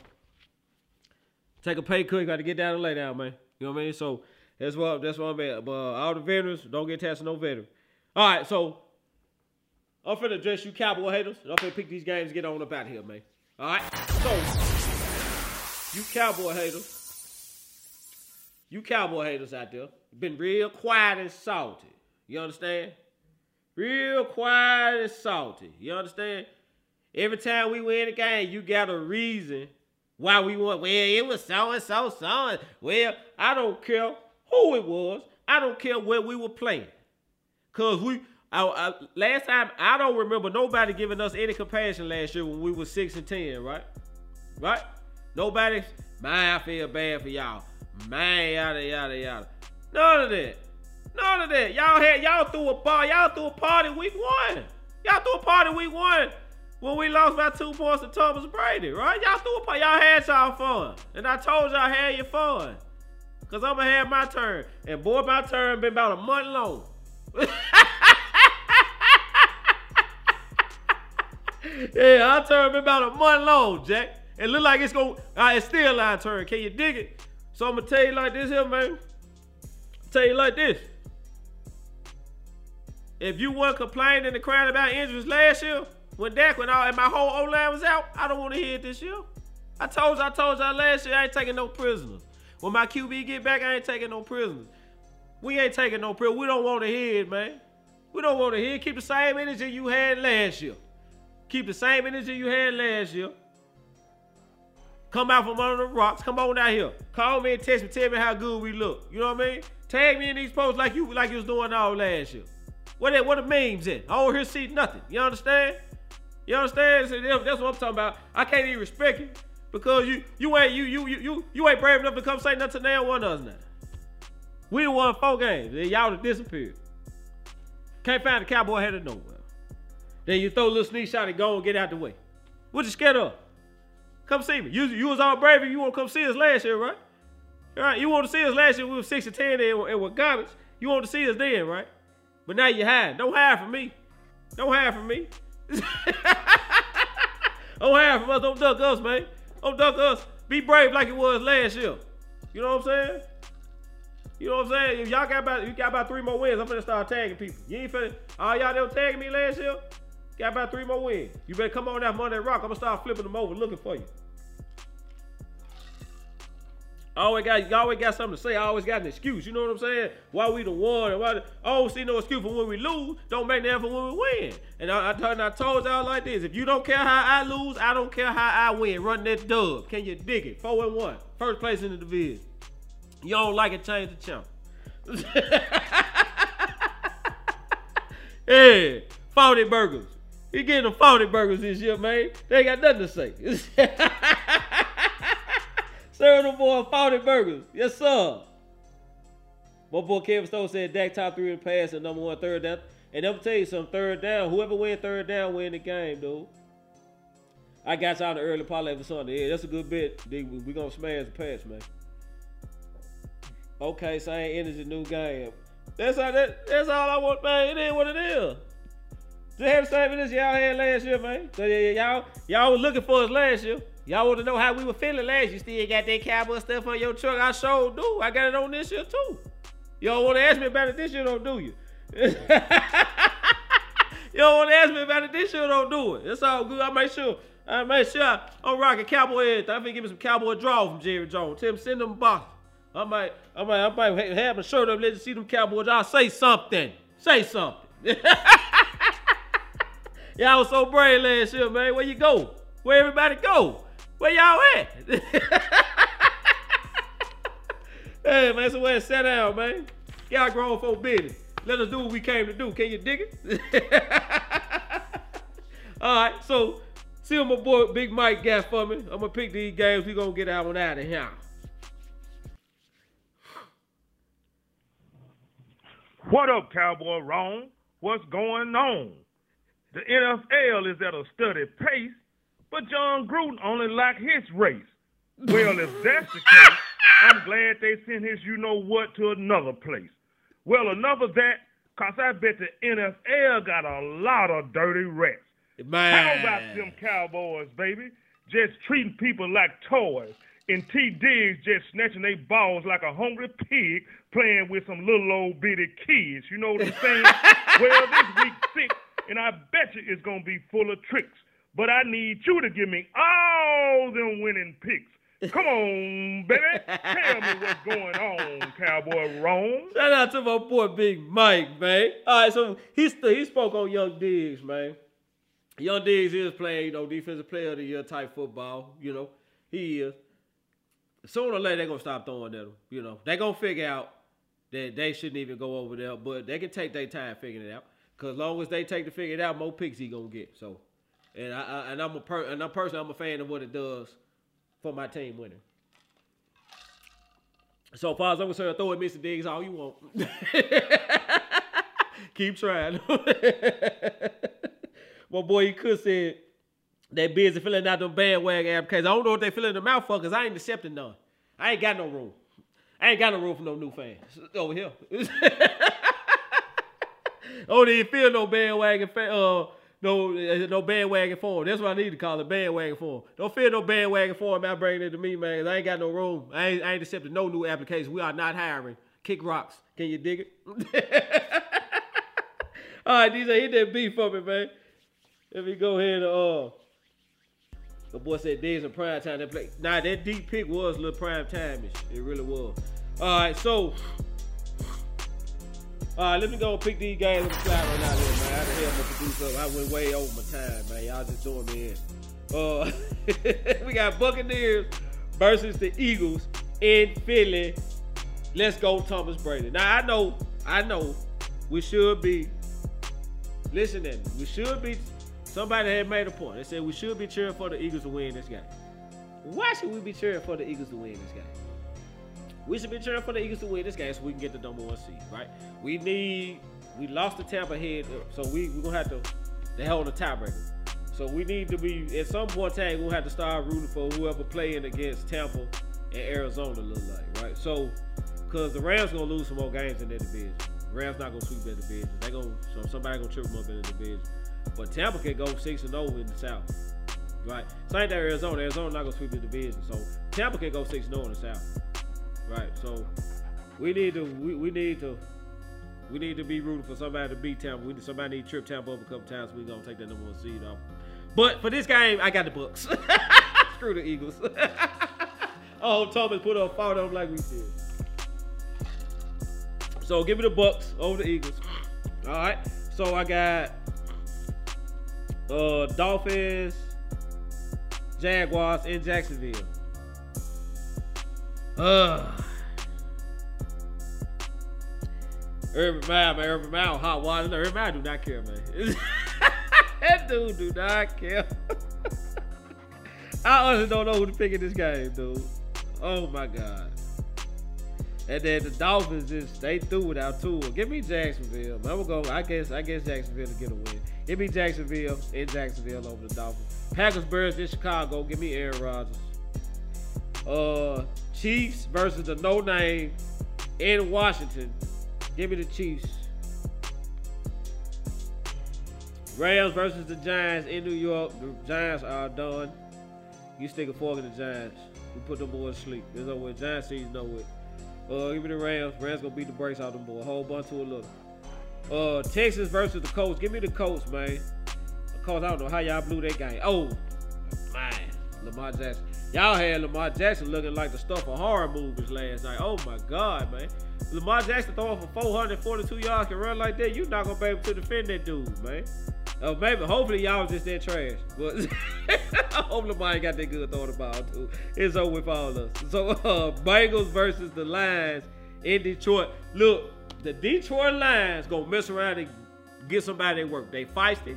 [SPEAKER 3] take a pay cut. He got to get down and lay down, man. You know what I mean? So that's what that's what I'm at. But all the veterans don't get attached to no veteran. All right, so I'm finna address you cowboy haters. And I'm finna pick these games, get on up out here, man. All right, so you cowboy haters, you cowboy haters out there, been real quiet and salty. You understand? Real quiet and salty. You understand? Every time we win a game, you got a reason why we won. Well, it was so and so, so well, I don't care who it was. I don't care where we were playing. Cause we I, I, last time I don't remember nobody giving us any compassion last year when we were six and ten, right? Right? Nobody. Man, I feel bad for y'all. Man, yada yada yada. None of that. None of that. Y'all had y'all threw a bar. Y'all threw a party week one. Y'all threw a party week one when we lost by two points to Thomas Brady, right? Y'all threw a party. Y'all had y'all fun, and I told y'all had your fun. Cause I'ma have my turn, and boy, my turn been about a month long. yeah, our turn been about a month long, Jack. It look like it's gonna, uh, it's still our turn. Can you dig it? So I'm gonna tell you like this here, man. tell you like this. If you weren't complaining and crying about injuries last year, when Dak went out and my whole O-line was out, I don't want to hear it this year. I told you, I told y'all last year I ain't taking no prisoners. When my QB get back, I ain't taking no prisoners. We ain't taking no prisoners. We don't want to hear it, man. We don't want to hear it. Keep the same energy you had last year. Keep the same energy you had last year. Come out from under the rocks. Come on out here. Call me and text me. Tell me how good we look. You know what I mean? Tag me in these posts like you like you was doing all last year. What what the memes in? I don't hear see nothing. You understand? You understand? That's what I'm talking about. I can't even respect you because you you ain't you you you you, you ain't brave enough to come say nothing to now one of us now. We won four games. Y'all disappeared. Can't find the cowboy headed nowhere. Then you throw a little sneak shot and go and get out the way. What you scared of? Come see me. You, you was all brave and you want to come see us last year, right? Right? You want to see us last year. We were 6 and 10 and, and with garbage. You want to see us then, right? But now you hide. Don't hide from me. Don't hide from me. Don't hide from us. Don't duck us, man. Don't duck us. Be brave like it was last year. You know what I'm saying? You know what I'm saying? If y'all got about you got about three more wins, I'm gonna start tagging people. You ain't finna all y'all that tagging me last year. Got about three more wins. You better come on that Monday Rock. I'm gonna start flipping them over, looking for you. I always got, you always got something to say. I always got an excuse. You know what I'm saying? Why we the one? And why the, don't see no excuse for when we lose. Don't make that for when we win. And I, I, I told y'all like this: if you don't care how I lose, I don't care how I win. Run that dub. Can you dig it? Four and one, first place in the division. You don't like it? Change the channel. yeah, forty burgers. He getting them forty burgers this year, man. They ain't got nothing to say. Serving them boy 40 burgers. Yes, sir. My boy Kevin Stone said Dak top three in pass and number one third down. And I'm tell you some third down. Whoever win third down win the game, dude. I got y'all the early parlay for Sunday. Yeah, that's a good bet. We gonna smash the pass, man. Okay, same energy, new game. That's all that, that's all I want, man. It is what it is. The same energy y'all had last year, man. So yeah, y'all y'all was looking for us last year. Y'all want to know how we were feeling last year? Still got that cowboy stuff on your truck? I sure do. I got it on this year too. Y'all want to ask me about it this year? Don't do you? don't want to ask me about it this year? Don't do it. It's all good. I make sure. I make sure I, am rocking cowboy everything. I'm give me some cowboy draw from Jerry Jones. Him send them box. I might, I might, I might have a shirt up. Let you see them cowboys. I'll say something. Say something. Y'all was so brave last year, man. Where you go? Where everybody go? Where y'all at? hey, man, so where sit down, man. Y'all grown folk business. Let us do what we came to do. Can you dig it? All right, so see what my boy Big Mike got for me. I'm gonna pick these games. We gonna get that one out of here.
[SPEAKER 9] What up, Cowboy Ron? What's going on? The NFL is at a steady pace but Jon Gruden only like his race. Well, if that's the case, I'm glad they sent his you know what to another place. Well, enough of that. Cause I bet the NFL got a lot of dirty rats.
[SPEAKER 3] Man.
[SPEAKER 9] How about them Cowboys, baby? Just treating people like toys. And T Diggs just snatching their balls like a hungry pig playing with some little old bitty kids. You know what I'm saying? well, this week six, and I bet you it's gonna be full of tricks. But I need you to give me all them winning picks. Come on, baby. Tell me what's going on, Cowboy Rome.
[SPEAKER 3] Shout out to my boy Big Mike, man. All right, so he he spoke on Young Diggs, man. Young Diggs is playing, you know, defensive player of the year type football. You know, he is. Sooner or later, they're gonna stop throwing at him. You know, they're gonna figure out that they shouldn't even go over there, but they can take their time figuring it out. Cause long as they take to figure it out, more picks he gonna get. So, and I, I and I'm a per, and I'm personally I'm a fan of what it does for my team winning. So far as I'm concerned, throw at Mr. Diggs all you want. Keep trying. My boy, he could said they busy filling out them bandwagon applications. I don't know what they filling them out for because I ain't accepting none. I ain't got no room. I ain't got no room for no new fans over here. don't even feel no bandwagon fan, uh, no no bandwagon form. That's what I need to call it, bandwagon form. Don't feel no bandwagon for form out bringing it to me, man. I ain't got no room. I ain't, I ain't accepting no new applications. We are not hiring. Kick rocks. Can you dig it? All right, DJ, hit that beat for me, man. Let me go ahead and uh the boy said days in prime time they play. Nah, that deep pick was a little prime time-ish. It really was. Alright, so Alright, let me go pick these guys on the slide right now there, man. I had to help my producer. I went way over my time, man. Y'all just doing me in. Uh we got Buccaneers versus the Eagles in Philly. Let's go, Thomas Brady. Now I know, I know we should be listening. We should be Somebody had made a point. They said we should be cheering for the Eagles to win this game. Why should we be cheering for the Eagles to win this game? We should be cheering for the Eagles to win this game so we can get the number one seed, right? We need we lost the Tampa head, so we we're gonna have to they hold a tiebreaker. So we need to be at some point in time we'll have to start rooting for whoever playing against Tampa and Arizona look like, right? So cause the Rams gonna lose some more games in their division. Rams not gonna sweep their division. They gonna so somebody gonna trip them up in the division. But Tampa can go six and zero in the South, right? Same thing Arizona. Arizona not gonna sweep the division, so Tampa can go six and zero in the South, right? So we need to we, we need to we need to be rooting for somebody to beat Tampa. We need somebody need to trip Tampa up a couple times. We gonna take that number one seed off. But for this game, I got the Bucks. Screw the Eagles. oh, Thomas put up fault on like we did. So give me the Bucks over the Eagles. All right. So I got uh, Dolphins, Jaguars in Jacksonville. Uh. Urban Meyer, man, Urban Meyer, hot water. Urban Meyer do not care, man. that dude do not care. I honestly don't know who to pick in this game, dude. Oh my god. And then the Dolphins just they threw without Tua. Give me Jacksonville. I'm gonna go. I guess I guess Jacksonville to get a win. Give me Jacksonville in Jacksonville over the Dolphins. Packers Bears in Chicago. Give me Aaron Rodgers. Uh, Chiefs versus the no name in Washington. Give me the Chiefs. Rams versus the Giants in New York. The Giants are done. You stick a fork in the Giants. We put them boys to sleep. There's no way. Giants season no way. Uh, give me the Rams. Rams gonna beat the brakes out of them boys. Whole bunch to a little. Uh, Texas versus the Colts. Give me the Colts, man. The Colts, I don't know how y'all blew that game. Oh. Lamar Jackson. Y'all had Lamar Jackson looking like the stuff of horror movies last night. Oh, my God, man. Lamar Jackson throwing for 442 yards can run like that. You're not to be able to defend that dude, man. Uh, maybe, hopefully y'all was just that trash. But I hope Lamar ain't got that good throwing the ball, too. It's over with all of us. So, uh, Bengals versus the Lions in Detroit. Look, the Detroit Lions gonna mess around and get somebody that work. They feisty.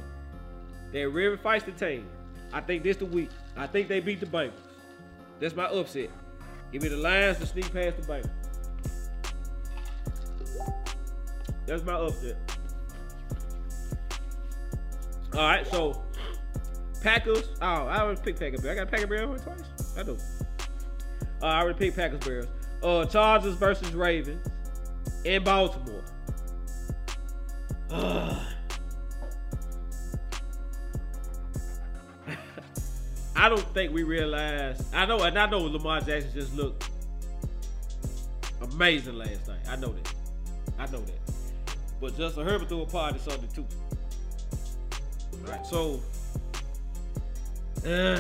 [SPEAKER 3] They're really feisty team. I think this the week. I think they beat the Bengals. That's my upset. Give me the Lions to sneak past the Bengals. That's my upset. All right, so Packers. Oh, I already picked Packers. I got Packers Bears twice. I do. Uh, I already picked Packers Bears. Uh, Chargers versus Ravens in Baltimore. I don't think we realize. I know, and I know Lamar Jackson just looked amazing last night. I know that. I know that. But Justin Herbert threw a party Sunday too. Right. So, uh,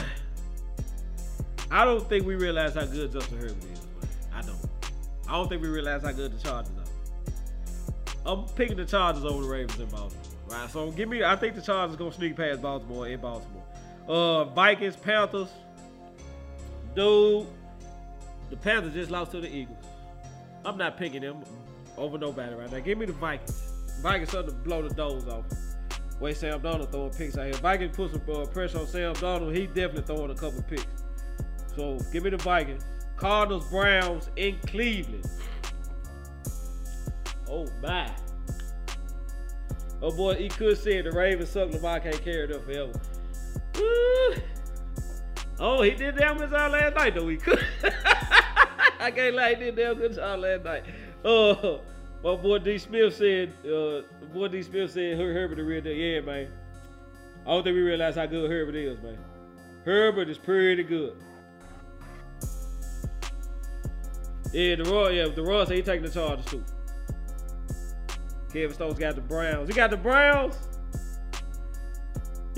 [SPEAKER 3] I don't think we realize how good Justin Herbert is. I don't. I don't think we realize how good the Chargers are. I'm picking the Chargers over the Ravens in Baltimore. Right. So give me. I think the Chargers gonna sneak past Baltimore in Baltimore. Uh, Vikings, Panthers. Dude, the Panthers just lost to the Eagles. I'm not picking them over nobody right now. Give me the Vikings. Vikings something to blow the doors off. Way Sam Darnold throwing picks out here. Vikings put some uh, pressure on Sam Darnold. He definitely throwing a couple picks. So give me the Vikings. Cardinals, Browns in Cleveland. Oh my. Oh boy, he could say the Ravens suck. Lamar can't carry up forever. Oh, he did damn good job last night though. He could. I can't lie, he did damn good job last night. Oh, my boy D Smith said. Uh, boy D Smith said Herbert the real deal. Yeah, man. I don't think we realize how good Herbert is, man. Herbert is pretty good. Yeah, the Roy, yeah, the Roy said he taking the Chargers too. Kevin Stone's got the Browns. He got the Browns.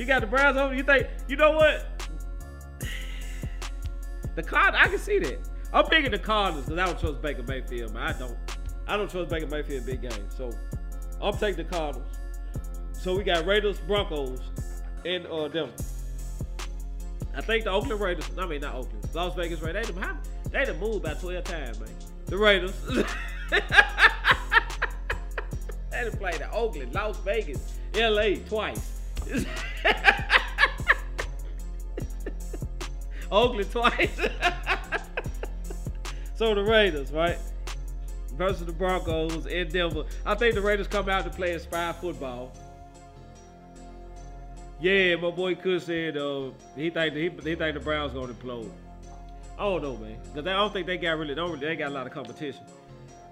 [SPEAKER 3] You got the Browns over. You think? You know what? The Card, I can see that. I'm picking the Cardinals because I don't trust Baker Mayfield. Man, I don't. I don't trust Baker Mayfield big game. So I'm taking the Cardinals. So we got Raiders, Broncos, and uh, Denver. I think the Oakland Raiders. I mean, not Oakland. Las Vegas Raiders. They done, they done moved about 12 times, man. The Raiders. they done played the Oakland, Las Vegas, LA twice. Oakland twice. so the Raiders, right? Versus the Broncos in Denver. I think the Raiders come out to play inspired football. Yeah, my boy Kush said uh, he think he, he think the Browns gonna implode. I don't know, man, because I don't think they got really don't really, they got a lot of competition.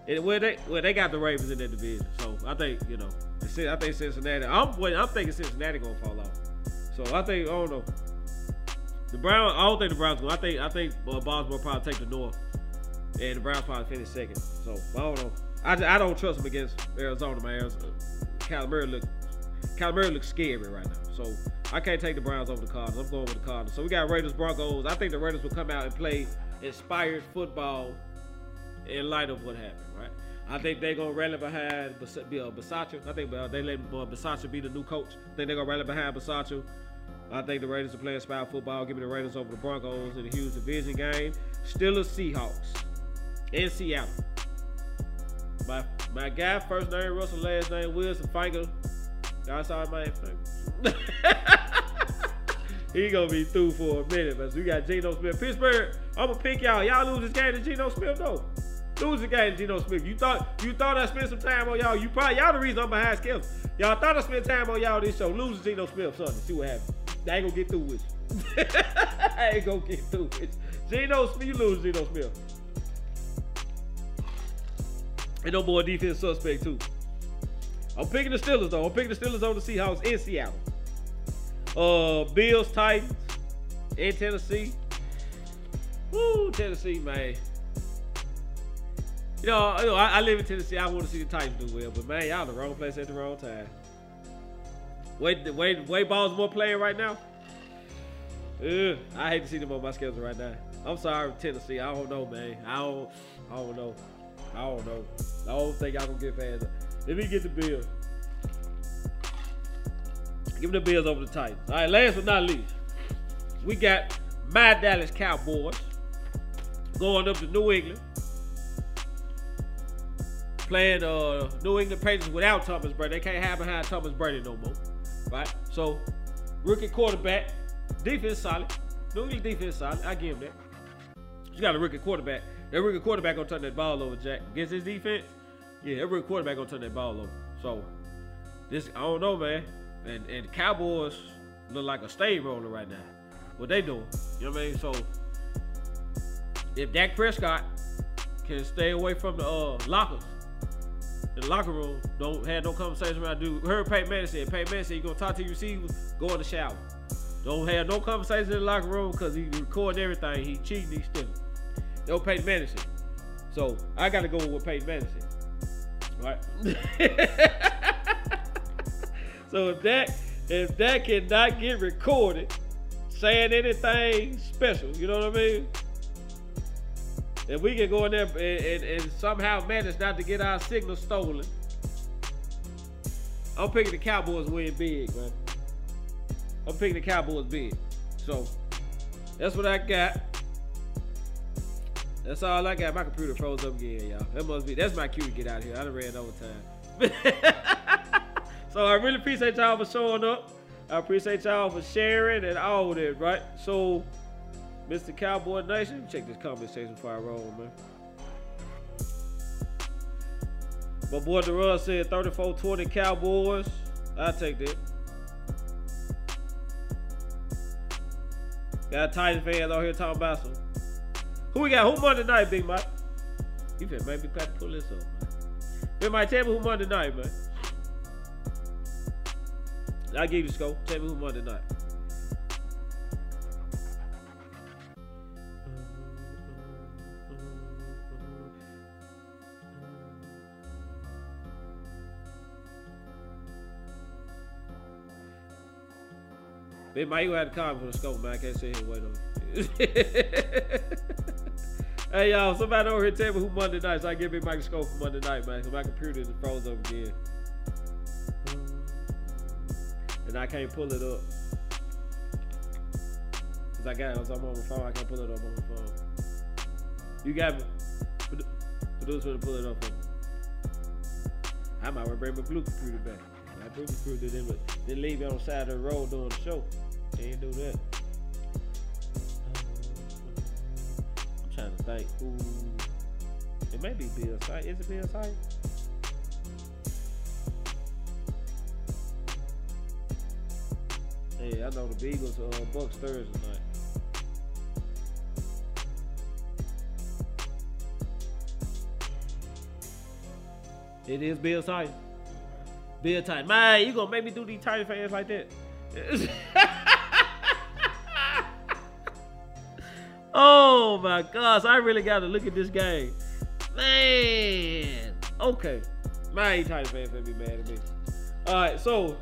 [SPEAKER 3] And well, they well they got the Ravens in their division, so I think you know. I think Cincinnati. I'm wait, I'm thinking Cincinnati gonna fall off. So I think I don't know. The Browns. I don't think the Browns. Will. I think I think uh, Baltimore probably take the North, and the Browns probably finish second. So I don't know. I, I don't trust them against Arizona, man. Arizona, look Kyler looks scary right now. So I can't take the Browns over the Cardinals. I'm going with the Cardinals. So we got Raiders, Broncos. I think the Raiders will come out and play inspired football in light of what happened, right? I think they're gonna rally behind Bas- uh. I think uh, they let uh, Bisaccia be the new coach. I think they're gonna rally behind Bisaccia. I think the Raiders are playing spy football. Give me the Raiders over the Broncos in a huge division game. Still a Seahawks in Seattle. My my guy, first name Russell, last name Wilson Finger. Y'all saw my Finger. he gonna be through for a minute, but we got Geno Smith. Pittsburgh, I'm gonna pick y'all. Y'all lose this game to Geno Smith though. Lose the game to Geno Smith. You thought you thought I spent some time on y'all. You probably y'all the reason I'm behind Skills. Y'all thought I spent time on y'all this show. Lose Geno Smith Sunday. See what happens. I ain't gonna get through with you. I ain't gonna get through with you. Geno Smith, you lose Geno Smith. And no more defense suspect too. I'm picking the Steelers though. I'm picking the Steelers over the Seahawks in Seattle. Uh, Bills, Titans, in Tennessee. Woo, Tennessee, man. You know, I, I, live in Tennessee. I want to see the Titans do well, but man, y'all the wrong place at the wrong time. Wait, wait, wait, Baltimore playing right now. Ugh, I hate to see them on my schedule right now. I'm sorry, Tennessee. I don't know, man. I don't, I don't know. I don't know. I don't think y'all gonna get fans. Let me get the Bills. Give me the Bills over the Titans. All right, last but not least, we got my Dallas Cowboys going up to New England playing uh, New England Patriots without Thomas Brady. They can't have behind Thomas Brady no more, right? So, rookie quarterback, defense solid. New England defense solid. I give him that. You got a rookie quarterback. That rookie quarterback gonna turn that ball over, Jack. Against his defense, yeah, that rookie quarterback gonna turn that ball over. So, this I don't know, man. And and Cowboys look like a steamroller right now. What they doing? You know what I mean? So, if Dak Prescott can stay away from the uh, lockers the locker room. Don't have no conversation about dude. Heard Peyton Manning said, Peyton Manning said, you gonna talk to your receivers, go in the shower. Don't have no conversation in the locker room because he recording everything. He cheating, he stealing. Was Peyton Manning said. So I gotta go with Peyton Manning said. Right? so if that if that cannot get recorded saying anything special, you know what I mean? If we can go in there and, and, and somehow manage not to get our signal stolen, I'm picking the Cowboys win big, man. I'm picking the Cowboys big. So that's what I got. That's all I got. My computer froze up again, y'all. That must be that's my cue to get out of here. I done ran overtime. so I really appreciate y'all for showing up. I appreciate y'all for sharing and all that, right? So Mr. Cowboy Nation, check this comment section before I roll, man. My boy Darrell said 34-20 Cowboys. I'll take that. Got Titan fans out here talking about some. Who we got? Who won tonight, Big Mike? You finna make me to pull this up, man. Big Mike, tell me who won tonight, man. I'll give you the score. Tell me who won tonight. Big Mike, you had to call for the scope, man. I can't sit here and Hey, y'all, somebody over here tell me who Monday night, so I give Big Mike scope for Monday night, man. Because my computer is froze up again. And I can't pull it up. Because I got it. I'm on my phone. I can't pull it up on my phone. You got me. Producer to pull it up me. I might bring my blue computer back. My blue computer didn't, didn't leave you on the side of the road doing the show. Can't do that. I'm trying to think who. It may be Bill Sight. Is it Bill Sight? Hey, I know the Beagles uh, Bucks Thursday night. It is Bill Sight. Bill Titan. Man, you gonna make me do these Titan fans like that? oh my gosh, I really gotta look at this game. Man. Okay. Man, Titan fans gonna be mad at me. Alright, so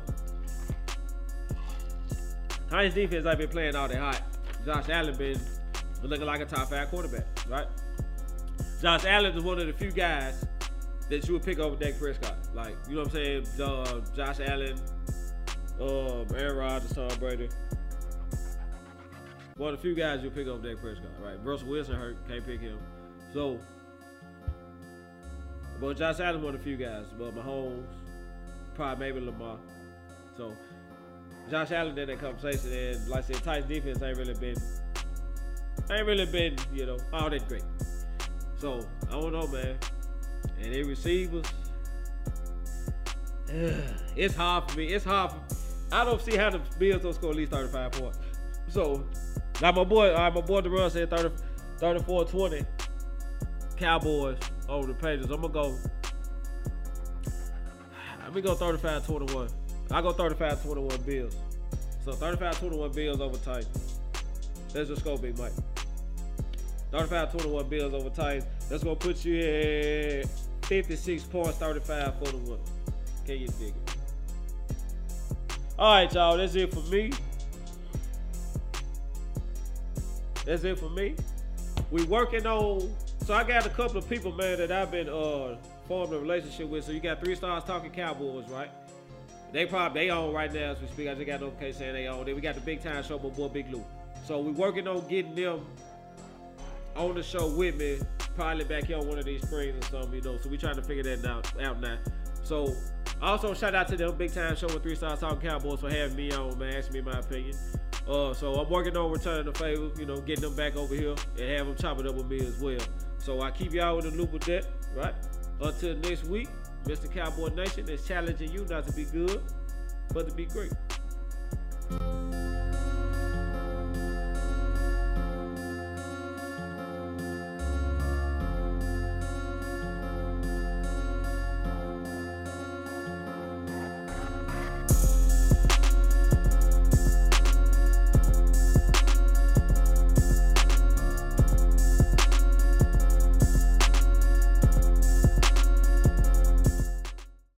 [SPEAKER 3] Titans defense I've been playing all that hot. Josh Allen been looking like a top five quarterback, right? Josh Allen is one of the few guys that you would pick over Dak Prescott. Like, you know what I'm saying? Uh, Josh Allen, um, Aaron Rodgers, Tom Brady. One of the few guys you'll pick over Dak Prescott, right? Russell Wilson hurt, can't pick him. So, but Josh Allen one of the few guys. But Mahomes, probably maybe Lamar. So, Josh Allen did that conversation, and like I said, Titans defense ain't really been, ain't really been, you know, all that great. So I don't know, man. And they receivers, it's hard for me. It's hard. For, I don't see how the Bills don't score at least 35 points. So, like my boy, right, my boy DeRon said 30, 34 20 Cowboys over the Patriots. I'm gonna go. Let me go 35 21. I go 35 21 Bills. So 35 21 Bills over Titans. Let's just go, Big Mike. 35 21 Bills over Titans. That's gonna put you at 56 points, 35 41. Can you dig it? All right, y'all. That's it for me. That's it for me. We working on. So I got a couple of people, man, that I've been uh forming a relationship with. So you got three stars talking Cowboys, right? They probably they on right now as we speak. I just got notification saying they on. Then we got the big time show, but boy Big Lou. So we working on getting them on the show with me, probably back here on one of these screens or something, you know. So we trying to figure that out, out now. So also shout out to them big time show with three stars talking Cowboys for having me on, man, asking me my opinion. Uh, so I'm working on returning the favor, you know, getting them back over here and have them chop it up with me as well. So I keep y'all in the loop with that, right? Until next week, Mr. Cowboy Nation is challenging you not to be good, but to be great.